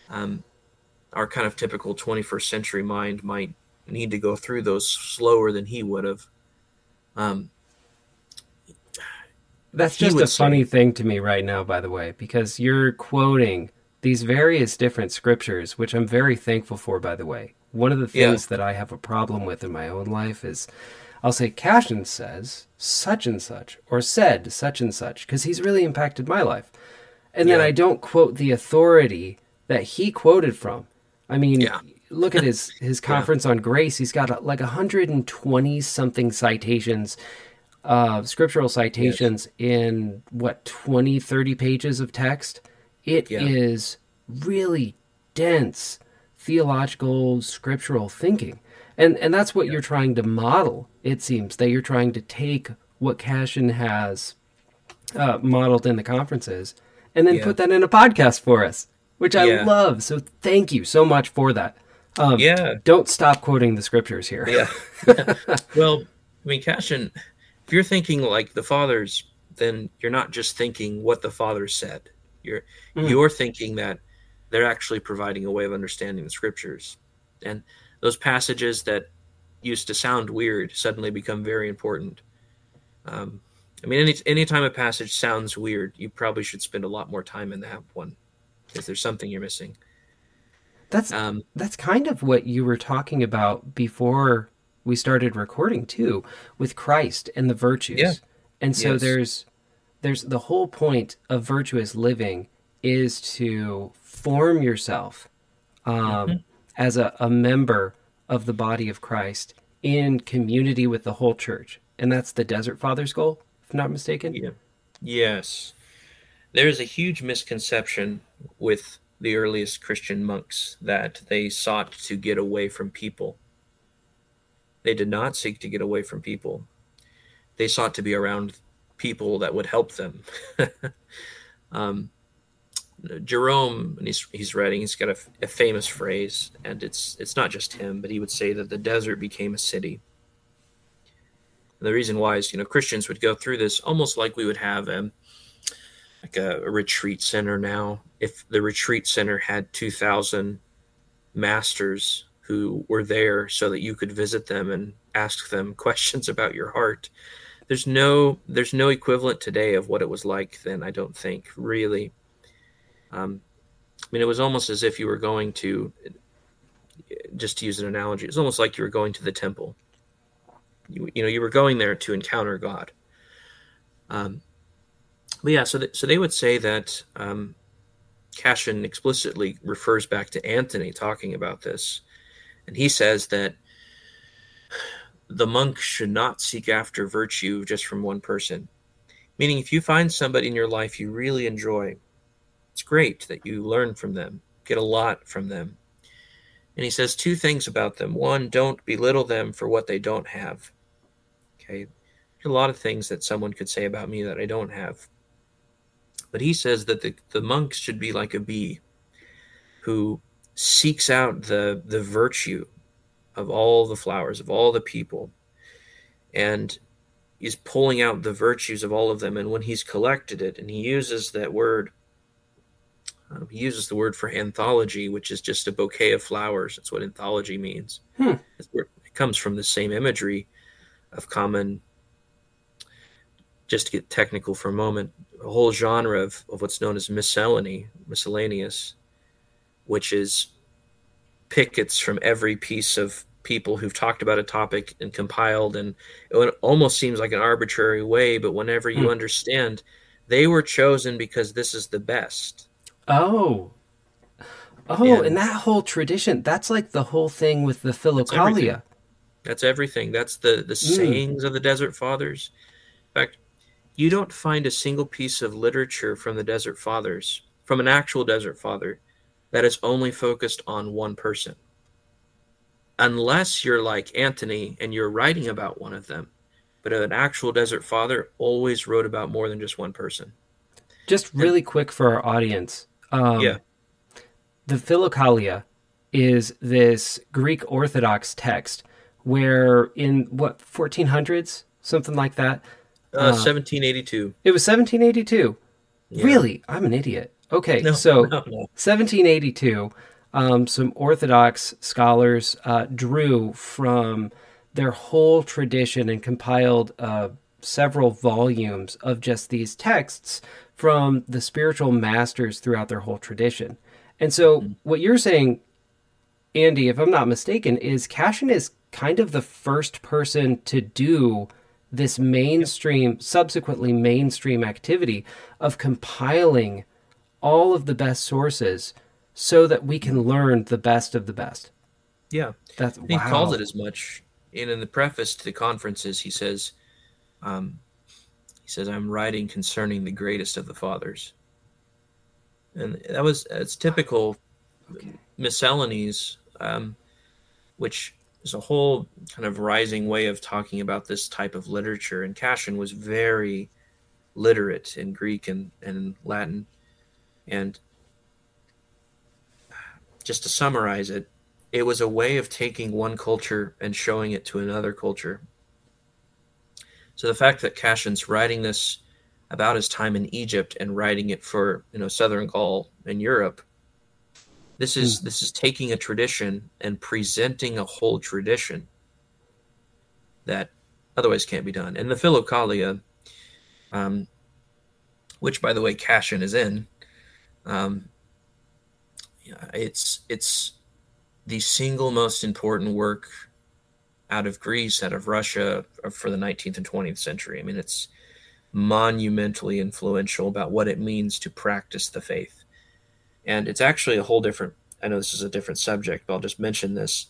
um, our kind of typical 21st century mind might need to go through those slower than he would have. Um, that's just a say. funny thing to me right now, by the way, because you're quoting these various different scriptures, which I'm very thankful for, by the way. One of the things yeah. that I have a problem with in my own life is I'll say Cassian says such and such, or said such and such, because he's really impacted my life. And yeah. then I don't quote the authority that he quoted from. I mean, yeah. look at his, his conference on grace. He's got uh, a, like 120 something citations uh, scriptural citations yes. in what 20 30 pages of text It yeah. is really dense theological scriptural thinking and and that's what yeah. you're trying to model it seems that you're trying to take what Cassian has uh, modeled in the conferences and then yeah. put that in a podcast for us which i love so thank you so much for that um, yeah don't stop quoting the scriptures here yeah well i mean Cassian if you're thinking like the fathers, then you're not just thinking what the fathers said. You're mm. you're thinking that they're actually providing a way of understanding the scriptures. And those passages that used to sound weird suddenly become very important. Um, I mean, any anytime a passage sounds weird, you probably should spend a lot more time in that one because there's something you're missing. That's um, that's kind of what you were talking about before we started recording too with Christ and the virtues. Yeah. And so yes. there's there's the whole point of virtuous living is to form yourself um, mm-hmm. as a, a member of the body of Christ in community with the whole church. And that's the Desert Fathers goal, if I'm not mistaken. Yeah. Yes. There is a huge misconception with the earliest Christian monks that they sought to get away from people. They did not seek to get away from people. They sought to be around people that would help them. um, Jerome, and he's he's writing, he's got a, a, famous phrase, and it's it's not just him, but he would say that the desert became a city. And the reason why is, you know, Christians would go through this almost like we would have a like a, a retreat center now. If the retreat center had two thousand masters who were there so that you could visit them and ask them questions about your heart, there's no there's no equivalent today of what it was like then. I don't think really um, I mean, it was almost as if you were going to, just to use an analogy, it's almost like you were going to the temple. You, you know, you were going there to encounter God. Um, but yeah, so th- so they would say that um, Cassian explicitly refers back to Anthony talking about this, and he says that the monk should not seek after virtue just from one person. Meaning, if you find somebody in your life you really enjoy, it's great that you learn from them, get a lot from them. And he says two things about them. One, don't belittle them for what they don't have. Okay. a lot of things that someone could say about me that I don't have. But he says that the, the monks should be like a bee who seeks out the, the virtue of all the flowers, of all the people, and is pulling out the virtues of all of them. And when he's collected it, and he uses that word um, he uses the word for anthology, which is just a bouquet of flowers. That's what anthology means. Hmm. It comes from the same imagery of common, just to get technical for a moment, a whole genre of, of what's known as miscellany, miscellaneous, which is pickets from every piece of people who've talked about a topic and compiled and it almost seems like an arbitrary way but whenever you hmm. understand they were chosen because this is the best Oh. Oh, and, and that whole tradition, that's like the whole thing with the Philokalia. That's everything. That's, the, the mm. sayings of the Desert Fathers. In fact, you don't find a single piece of literature from the Desert Fathers, from an actual Desert Father, that is only focused on one person. Unless you're like Anthony and you're writing about one of them. But an actual Desert Father always wrote about more than just one person. Just really and, quick for our audience um, yeah. The Philokalia is this Greek Orthodox text where in what 1400s, something like that. Uh, 1782. It was 1782. Yeah. Really? I'm an idiot. Okay, no, so no, no. 1782. Um, some Orthodox scholars uh, drew from their whole tradition and compiled uh, several volumes of just these texts from the spiritual masters throughout their whole tradition. And so, mm-hmm. what you're saying, Andy, if I'm not mistaken, is Cassian is kind of the first person to do this mainstream, subsequently mainstream activity of compiling all of the best sources so that we can learn the best of the best. Yeah. That's, he wow. calls it as much. And in the preface to the conferences, he says, um, he says, I'm writing concerning the greatest of the fathers. And that was, it's typical okay. miscellanies, um, which is a whole kind of rising way of talking about this type of literature. And Cassian was very literate in Greek and, and Latin. And just to summarize it, it was a way of taking one culture and showing it to another culture so the fact that Cassian's writing this about his time in Egypt and writing it for you know Southern Gaul and Europe, this is mm. this is taking a tradition and presenting a whole tradition that otherwise can't be done. And the Philokalia, um, which by the way Cassian is in, um, it's it's the single most important work out of Greece, out of Russia uh, for the 19th and 20th century. I mean, it's monumentally influential about what it means to practice the faith. And it's actually a whole different, I know this is a different subject, but I'll just mention this.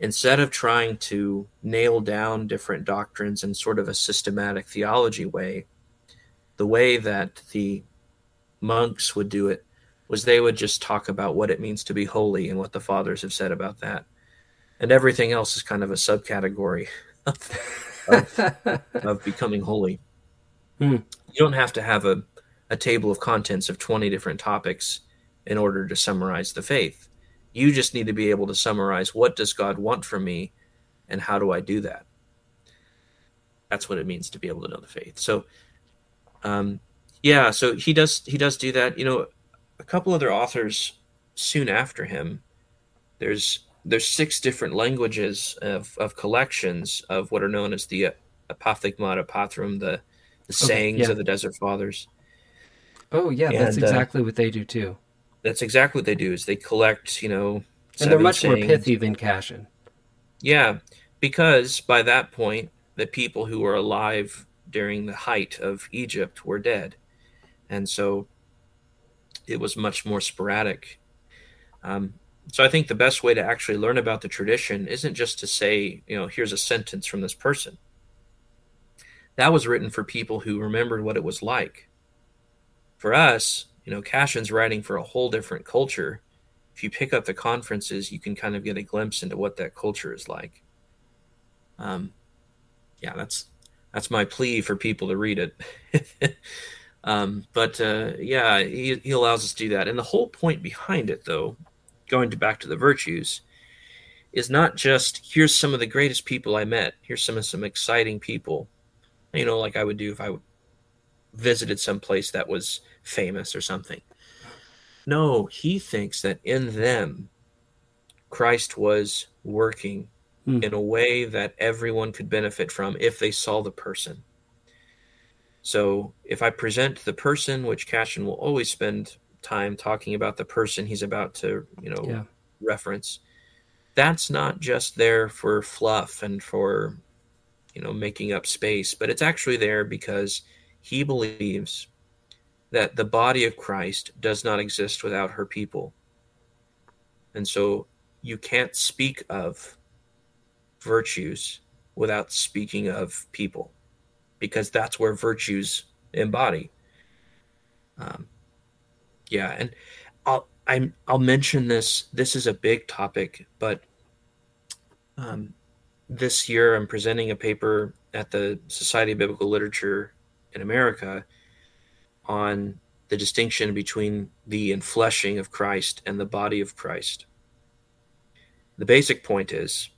instead of trying to nail down different doctrines in sort of a systematic theology way, the way that the monks would do it was they would just talk about what it means to be holy and what the fathers have said about that. And everything else is kind of a subcategory of, of becoming holy. Mm. You don't have to have a, a table of contents of 20 different topics in order to summarize the faith. You just need to be able to summarize what does God want from me and how do I do that? That's what it means to be able to know the faith. So um, yeah, so he does he does do that. You know, a couple other authors soon after him. There's there's six different languages of, of collections of what are known as the Apophthegmata Patrum, the the sayings okay, yeah. of the Desert Fathers. Oh yeah, and, that's uh, exactly uh, what they do too. That's exactly what they do. Is they collect, you know, and they're much sayings. more pithy than Cassian. Yeah, because by that point, the people who were alive during the height of Egypt were dead, and so it was much more sporadic. Um, so I think the best way to actually learn about the tradition isn't just to say, you know, here's a sentence from this person. That was written for people who remembered what it was like. For us, you know, Cassian's writing for a whole different culture. If you pick up the conferences, you can kind of get a glimpse into what that culture is like. Um, yeah, that's that's my plea for people to read it. um, but uh, yeah, he, he allows us to do that. And the whole point behind it, though, going to back to the virtues, is not just here's some of the greatest people I met. Here's some of some exciting people, you know, like I would do if I visited some place that was famous or something. No, he thinks that in them, Christ was working mm. in a way that everyone could benefit from if they saw the person. So if I present the person, which Cassian will always spend time talking about the person he's about to, you know, yeah. reference, that's not just there for fluff and for, you know, making up space, but it's actually there because he believes that the body of Christ does not exist without her people. And so you can't speak of virtues without speaking of people because that's where virtues embody. Um, yeah and i'll i will mention this this is a big topic but um, this year i'm presenting a paper at the society of biblical literature in america on the distinction between the enfleshing of christ and the body of christ. The basic point is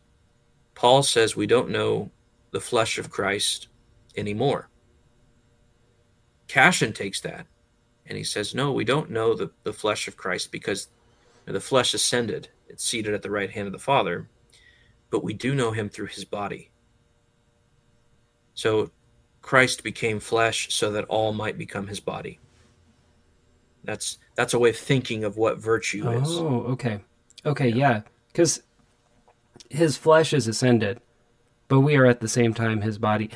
Paul says we don't know the flesh of Christ anymore. Cassian takes that and he says, No, we don't know the, the flesh of Christ because the flesh ascended, it's seated at the right hand of the Father, but we do know him through his body. So Christ became flesh so that all might become his body. That's that's a way of thinking of what virtue is. Oh, okay. Okay, yeah. Because his flesh is ascended, but we are at the same time his body.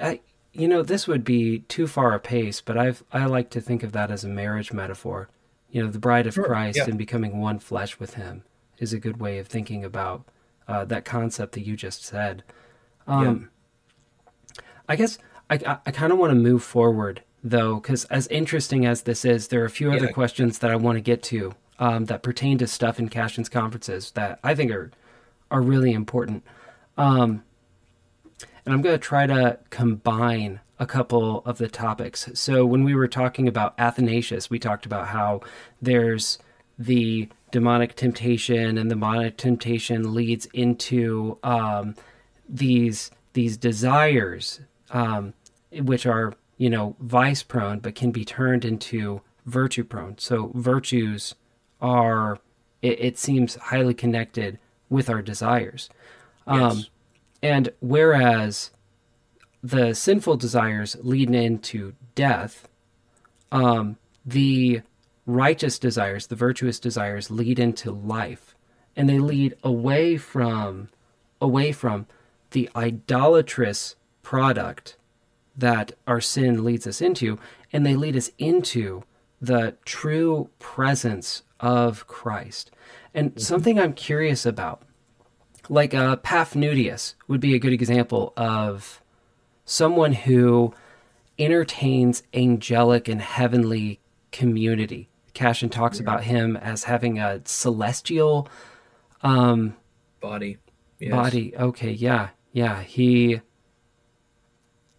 I, you know, this would be too far a pace, but I've I like to think of that as a marriage metaphor. You know, the bride of sure, Christ yeah. and becoming one flesh with Him is a good way of thinking about uh, that concept that you just said. Um, yeah. I guess I I, I kind of want to move forward though, because as interesting as this is, there are a few yeah. other questions that I want to get to um, that pertain to stuff in Cassian's conferences that I think are are really important. Um, and I'm going to try to combine a couple of the topics. So when we were talking about Athanasius, we talked about how there's the demonic temptation, and the demonic temptation leads into um, these these desires, um, which are you know vice prone, but can be turned into virtue prone. So virtues are, it, it seems, highly connected with our desires. Yes. Um, and whereas the sinful desires lead into death, um, the righteous desires, the virtuous desires, lead into life, and they lead away from away from the idolatrous product that our sin leads us into, and they lead us into the true presence of Christ. And mm-hmm. something I'm curious about, like uh, Paphnutius would be a good example of someone who entertains angelic and heavenly community. Cassian talks yeah. about him as having a celestial um, body. Yes. Body. Okay. Yeah. Yeah. He.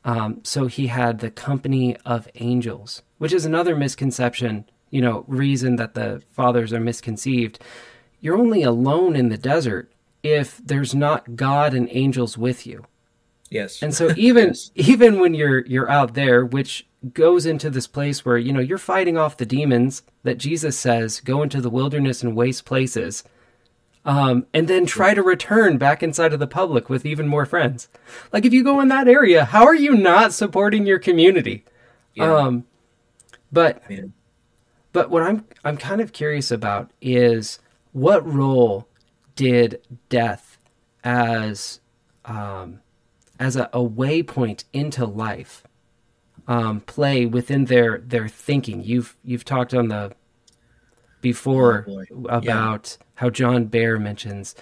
Um, so he had the company of angels, which is another misconception. You know, reason that the fathers are misconceived. You're only alone in the desert if there's not God and angels with you. Yes. And so even yes. even when you're you're out there, which goes into this place where you know you're fighting off the demons that Jesus says go into the wilderness and waste places, um, and then try to return back inside of the public with even more friends. Like if you go in that area, how are you not supporting your community? Yeah. Um, but Man. but what I'm I'm kind of curious about is what role did death as um, as a, a waypoint into life um, play within their their thinking. You've you've talked on the before oh about yeah. how John Behr mentions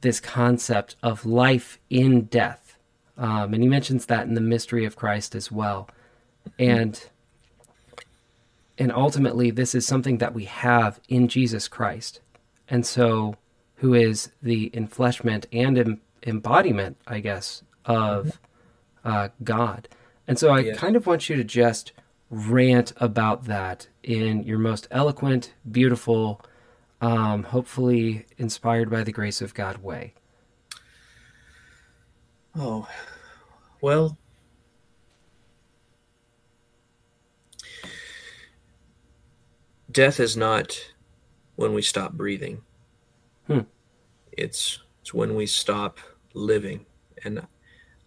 this concept of life in death, um, and he mentions that in the mystery of Christ as well, and and ultimately this is something that we have in Jesus Christ, and so who is the enfleshment and em- embodiment, I guess, of uh, God. And so I yeah. kind of want you to just rant about that in your most eloquent, beautiful, um, hopefully inspired by the grace of God way. Oh, well, death is not when we stop breathing. It's it's when we stop living, and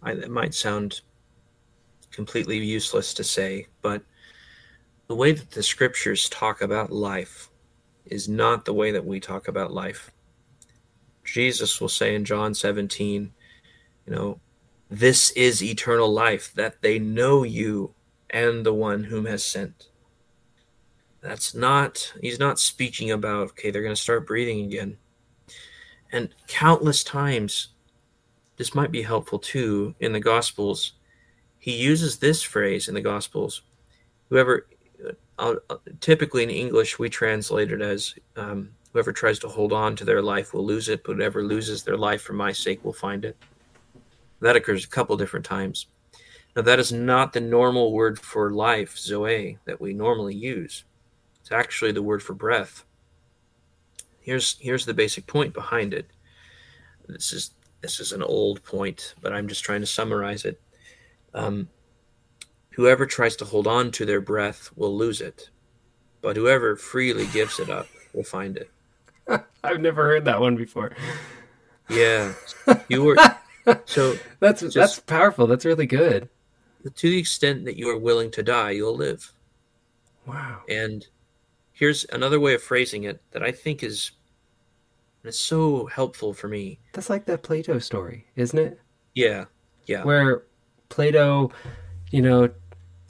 I, that might sound completely useless to say, but the way that the scriptures talk about life is not the way that we talk about life. Jesus will say in John 17, you know, this is eternal life, that they know you and the one whom has sent. That's not, he's not speaking about, okay, they're going to start breathing again. And countless times this might be helpful too in the Gospels. He uses this phrase in the Gospels. Whoever, uh, uh, typically in English, we translate it as um, whoever tries to hold on to their life will lose it, but whoever loses their life for my sake will find it. That occurs a couple different times. Now, that is not the normal word for life, zoe, that we normally use. It's actually the word for breath. Here's here's the basic point behind it. This is this is an old point, but I'm just trying to summarize it. Um, whoever tries to hold on to their breath will lose it, but whoever freely gives it up will find it. I've never heard that one before. Yeah, you were. So that's just, that's powerful. That's really good. To the extent that you are willing to die, you'll live. Wow. And here's another way of phrasing it that I think is it's so helpful for me. That's like that Plato story, isn't it? Yeah, yeah. Where Plato, you know,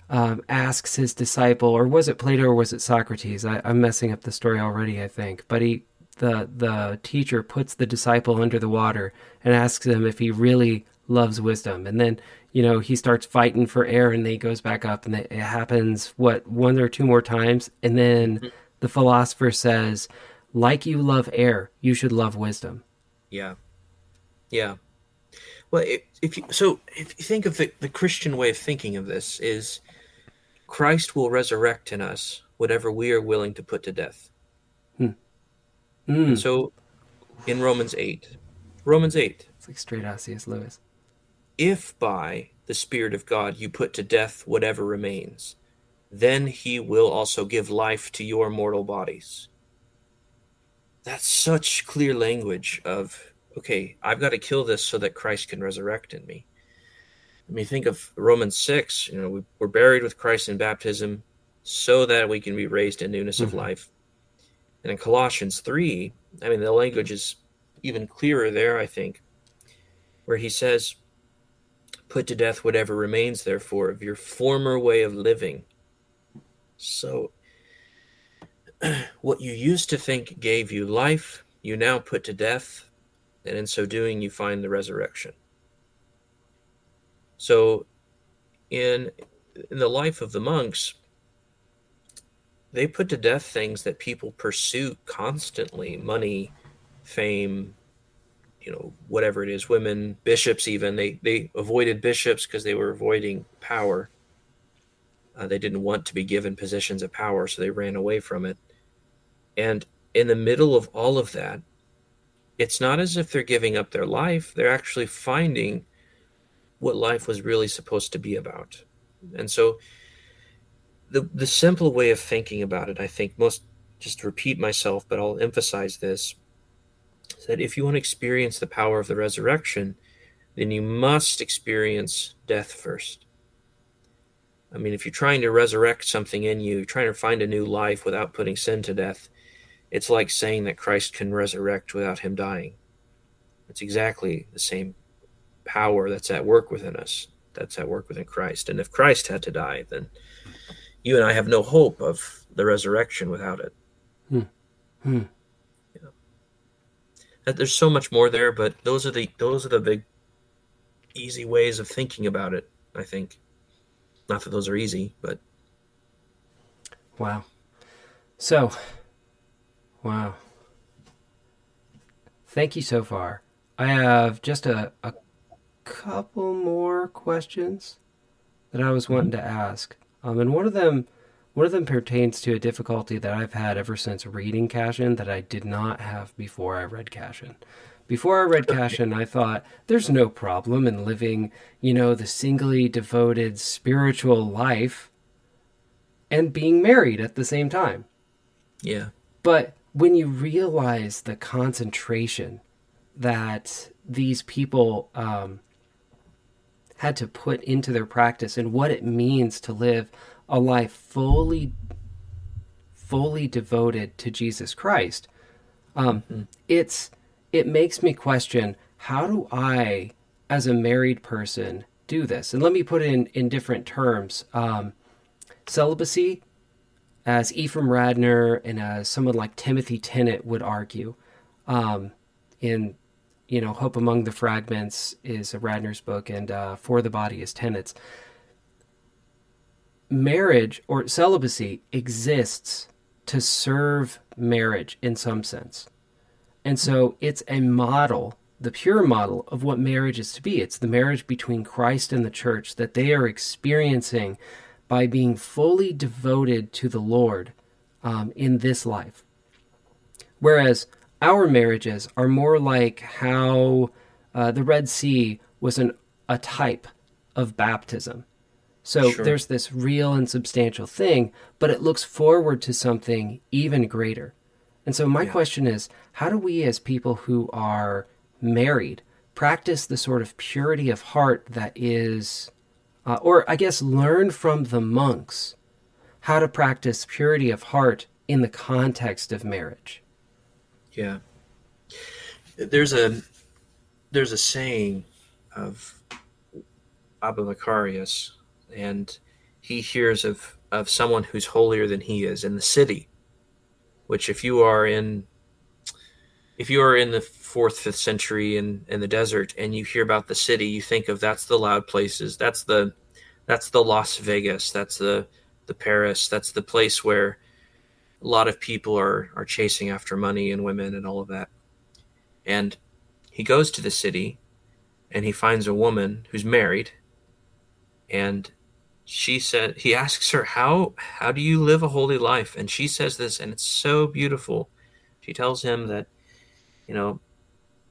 um, asks his disciple, or was it Plato or was it Socrates? I, I'm messing up the story already, I think. But he, the the teacher, puts the disciple under the water and asks him if he really loves wisdom, and then you know he starts fighting for air, and then he goes back up, and it happens what one or two more times, and then mm-hmm. The philosopher says like you love air, you should love wisdom. Yeah. Yeah. Well, if, if you so if you think of the, the Christian way of thinking of this is Christ will resurrect in us whatever we are willing to put to death. Hmm. Mm. So in Romans 8, Romans 8. It's like straight out C.S. Lewis. If by the Spirit of God you put to death whatever remains, then he will also give life to your mortal bodies. That's such clear language of okay i've got to kill this so that christ can resurrect in me. I mean think of romans 6 you know we, are buried with christ in baptism so that we can be raised in newness mm-hmm. of life. And in colossians 3 i mean the language is even clearer there i think where he says put to death whatever remains therefore of your former way of living so what you used to think gave you life, you now put to death. and in so doing, you find the resurrection. So, in in the life of the monks, they put to death things that people pursue constantly: money, fame, you know, whatever it is, women, bishops. Even they they avoided bishops because they were avoiding power. Uh, they didn't want to be given positions of power, so they ran away from it. And in the middle of all of that, it's not as if they're giving up their life. They're actually finding what life was really supposed to be about. And so the the simple way of thinking about it, I think most just repeat myself, but I'll emphasize this is that if you want to experience the power of the resurrection, then you must experience death first. I mean, if you're trying to resurrect something in you, trying to find a new life without putting sin to death, it's like saying that Christ can resurrect without him dying. It's exactly the same power that's at work within us, that's at work within Christ. And if Christ had to die, then you and I have no hope of the resurrection without it. Hmm. Hmm. Yeah. There's so much more there, but those are the those are the big easy ways of thinking about it, I think. Not that those are easy, but wow. So, Wow. Thank you so far. I have just a, a couple more questions that I was wanting to ask. Um, and one of them one of them pertains to a difficulty that I've had ever since reading Cassian that I did not have before I read Cassian. Before I read Cassian, I thought there's no problem in living, you know, the singly devoted spiritual life and being married at the same time. Yeah. But when you realize the concentration that these people um, had to put into their practice and what it means to live a life fully fully devoted to Jesus Christ um, mm-hmm. it's it makes me question how do I as a married person do this? And let me put it in in different terms. Um, celibacy as Ephraim Radner and as someone like Timothy Tennent would argue, um, in you know Hope Among the Fragments is a Radner's book, and uh, For the Body is Tennent's. Marriage or celibacy exists to serve marriage in some sense, and so it's a model. The pure model of what marriage is to be. It's the marriage between Christ and the church that they are experiencing by being fully devoted to the Lord um, in this life. Whereas our marriages are more like how uh, the Red Sea was an, a type of baptism. So sure. there's this real and substantial thing, but it looks forward to something even greater. And so my yeah. question is how do we, as people who are married, practice the sort of purity of heart that is uh, or I guess learn from the monks how to practice purity of heart in the context of marriage. Yeah. There's a there's a saying of Abba Macarius, and he hears of, of someone who's holier than he is in the city, which if you are in if you are in the fourth, fifth century in, in the desert and you hear about the city, you think of that's the loud places. That's the that's the Las Vegas. That's the the Paris. That's the place where a lot of people are are chasing after money and women and all of that. And he goes to the city and he finds a woman who's married and she said he asks her how how do you live a holy life and she says this and it's so beautiful she tells him that you know,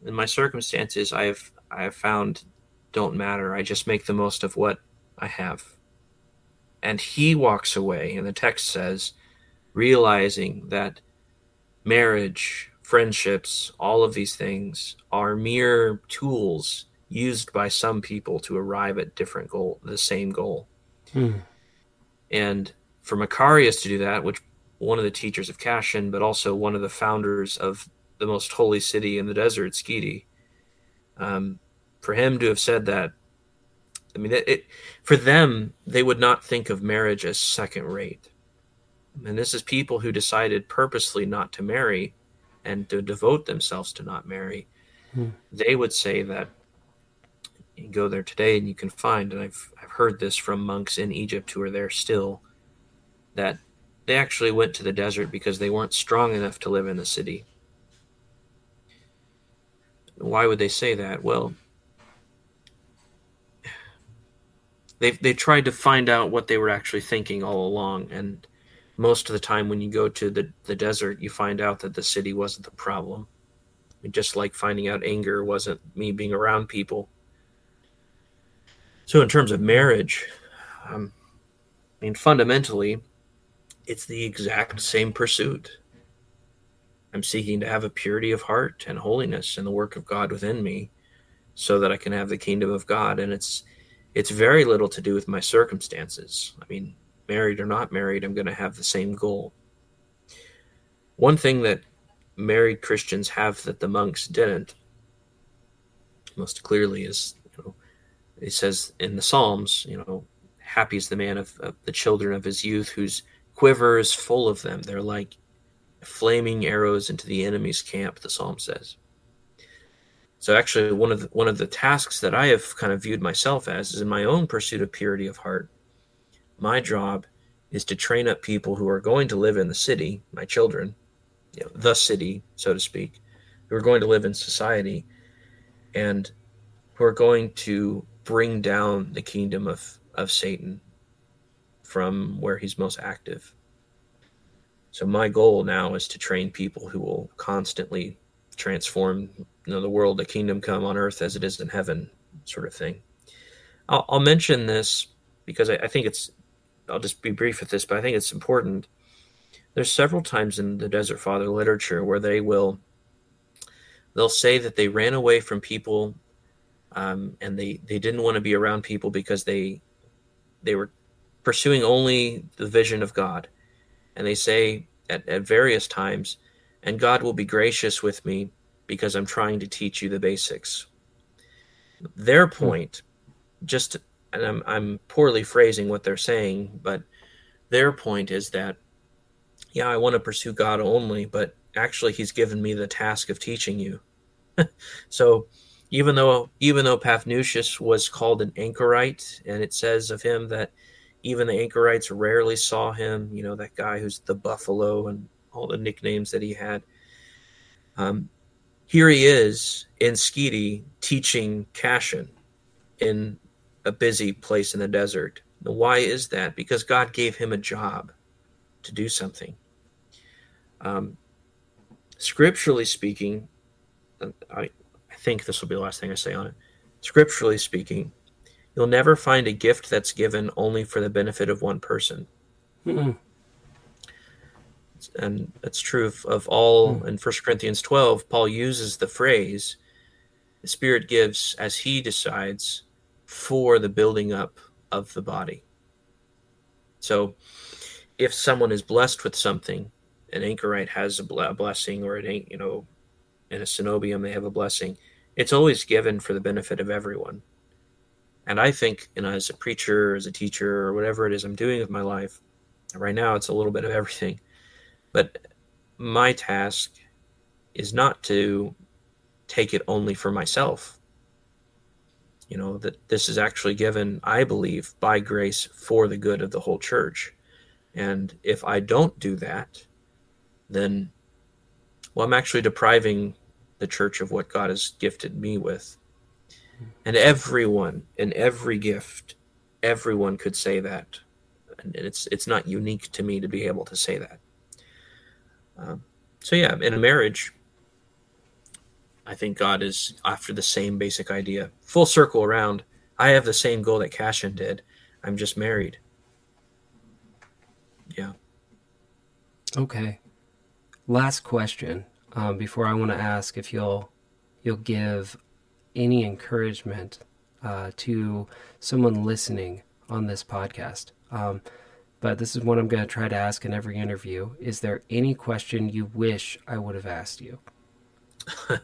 in my circumstances, I have I have found don't matter. I just make the most of what I have. And he walks away, and the text says, realizing that marriage, friendships, all of these things are mere tools used by some people to arrive at different goal, the same goal. Hmm. And for Macarius to do that, which one of the teachers of Cassian, but also one of the founders of the most holy city in the desert, Skete. Um, for him to have said that, I mean, it, it, for them, they would not think of marriage as second rate. And this is people who decided purposely not to marry and to devote themselves to not marry. Hmm. They would say that you go there today and you can find, and I've, I've heard this from monks in Egypt who are there still, that they actually went to the desert because they weren't strong enough to live in the city. Why would they say that? Well, they they tried to find out what they were actually thinking all along, and most of the time when you go to the, the desert, you find out that the city wasn't the problem. I mean, just like finding out anger wasn't me being around people. So, in terms of marriage, um, I mean, fundamentally, it's the exact same pursuit. I'm seeking to have a purity of heart and holiness and the work of God within me so that I can have the kingdom of God. And it's it's very little to do with my circumstances. I mean, married or not married, I'm going to have the same goal. One thing that married Christians have that the monks didn't, most clearly, is it says in the Psalms, you know, happy is the man of, of the children of his youth whose quiver is full of them. They're like flaming arrows into the enemy's camp, the psalm says. So actually one of the, one of the tasks that I have kind of viewed myself as is in my own pursuit of purity of heart. My job is to train up people who are going to live in the city, my children, you know, the city, so to speak, who are going to live in society and who are going to bring down the kingdom of, of Satan from where he's most active. So my goal now is to train people who will constantly transform you know, the world, the kingdom come on earth as it is in heaven, sort of thing. I'll, I'll mention this because I, I think it's. I'll just be brief with this, but I think it's important. There's several times in the Desert Father literature where they will they'll say that they ran away from people um, and they, they didn't want to be around people because they they were pursuing only the vision of God. And they say at, at various times, and God will be gracious with me because I'm trying to teach you the basics. Their hmm. point, just, and I'm, I'm poorly phrasing what they're saying, but their point is that, yeah, I want to pursue God only, but actually, He's given me the task of teaching you. so, even though even though Paphnutius was called an anchorite, and it says of him that even the anchorites rarely saw him. You know, that guy who's the buffalo and all the nicknames that he had. Um, here he is in Skete teaching Cassian in a busy place in the desert. Now, why is that? Because God gave him a job to do something. Um, scripturally speaking, I, I think this will be the last thing I say on it. Scripturally speaking, You'll never find a gift that's given only for the benefit of one person. Mm-hmm. And that's true of, of all mm-hmm. in 1 Corinthians 12. Paul uses the phrase, the Spirit gives as he decides for the building up of the body. So if someone is blessed with something, an anchorite has a blessing, or it ain't, you know, in a cenobium they have a blessing, it's always given for the benefit of everyone. And I think, you know, as a preacher, as a teacher, or whatever it is I'm doing with my life, right now it's a little bit of everything. But my task is not to take it only for myself. You know, that this is actually given, I believe, by grace for the good of the whole church. And if I don't do that, then, well, I'm actually depriving the church of what God has gifted me with. And everyone in every gift, everyone could say that. And it's it's not unique to me to be able to say that. Um, so yeah, in a marriage, I think God is after the same basic idea. Full circle around. I have the same goal that Cassian did. I'm just married. Yeah. Okay. Last question um, before I want to ask if you'll you'll give any encouragement uh, to someone listening on this podcast. Um, but this is what I'm going to try to ask in every interview. Is there any question you wish I would have asked you?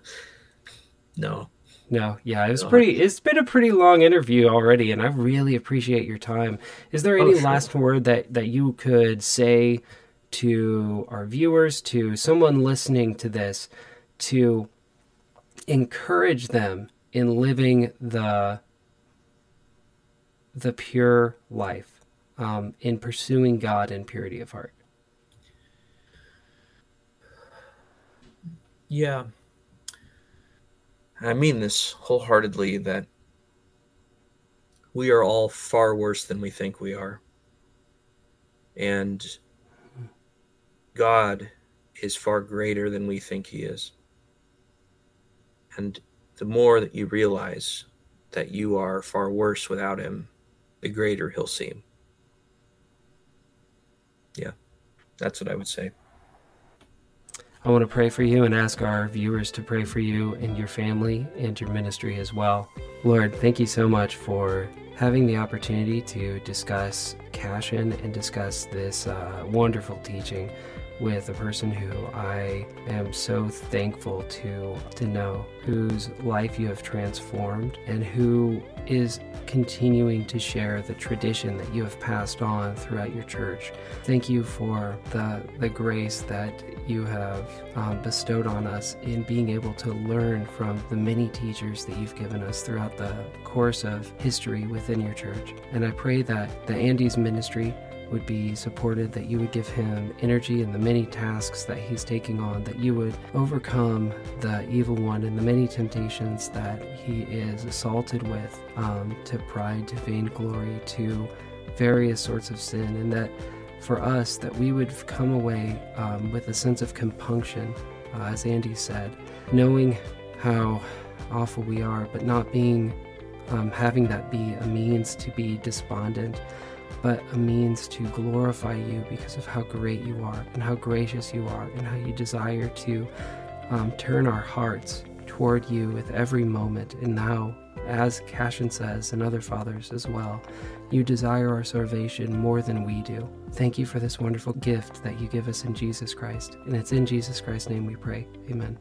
no. No, yeah, it was no. pretty. It's been a pretty long interview already, and I really appreciate your time. Is there any oh, sure. last word that that you could say to our viewers, to someone listening to this, to encourage them in living the the pure life, um, in pursuing God in purity of heart. Yeah. I mean this wholeheartedly that we are all far worse than we think we are. And God is far greater than we think He is. And the more that you realize that you are far worse without Him, the greater He'll seem. Yeah, that's what I would say. I want to pray for you and ask our viewers to pray for you and your family and your ministry as well. Lord, thank you so much for having the opportunity to discuss Cassian and discuss this uh, wonderful teaching with a person who I am so thankful to to know, whose life you have transformed and who is continuing to share the tradition that you have passed on throughout your church. Thank you for the the grace that you have um, bestowed on us in being able to learn from the many teachers that you've given us throughout the course of history within your church. And I pray that the Andy's ministry would be supported, that you would give him energy in the many tasks that he's taking on, that you would overcome the evil one and the many temptations that he is assaulted with um, to pride, to vainglory, to various sorts of sin, and that for us, that we would come away um, with a sense of compunction, uh, as Andy said, knowing how awful we are, but not being, um, having that be a means to be despondent but a means to glorify you because of how great you are and how gracious you are and how you desire to um, turn our hearts toward you with every moment. And now, as Cassian says, and other fathers as well, you desire our salvation more than we do. Thank you for this wonderful gift that you give us in Jesus Christ. And it's in Jesus Christ's name we pray. Amen.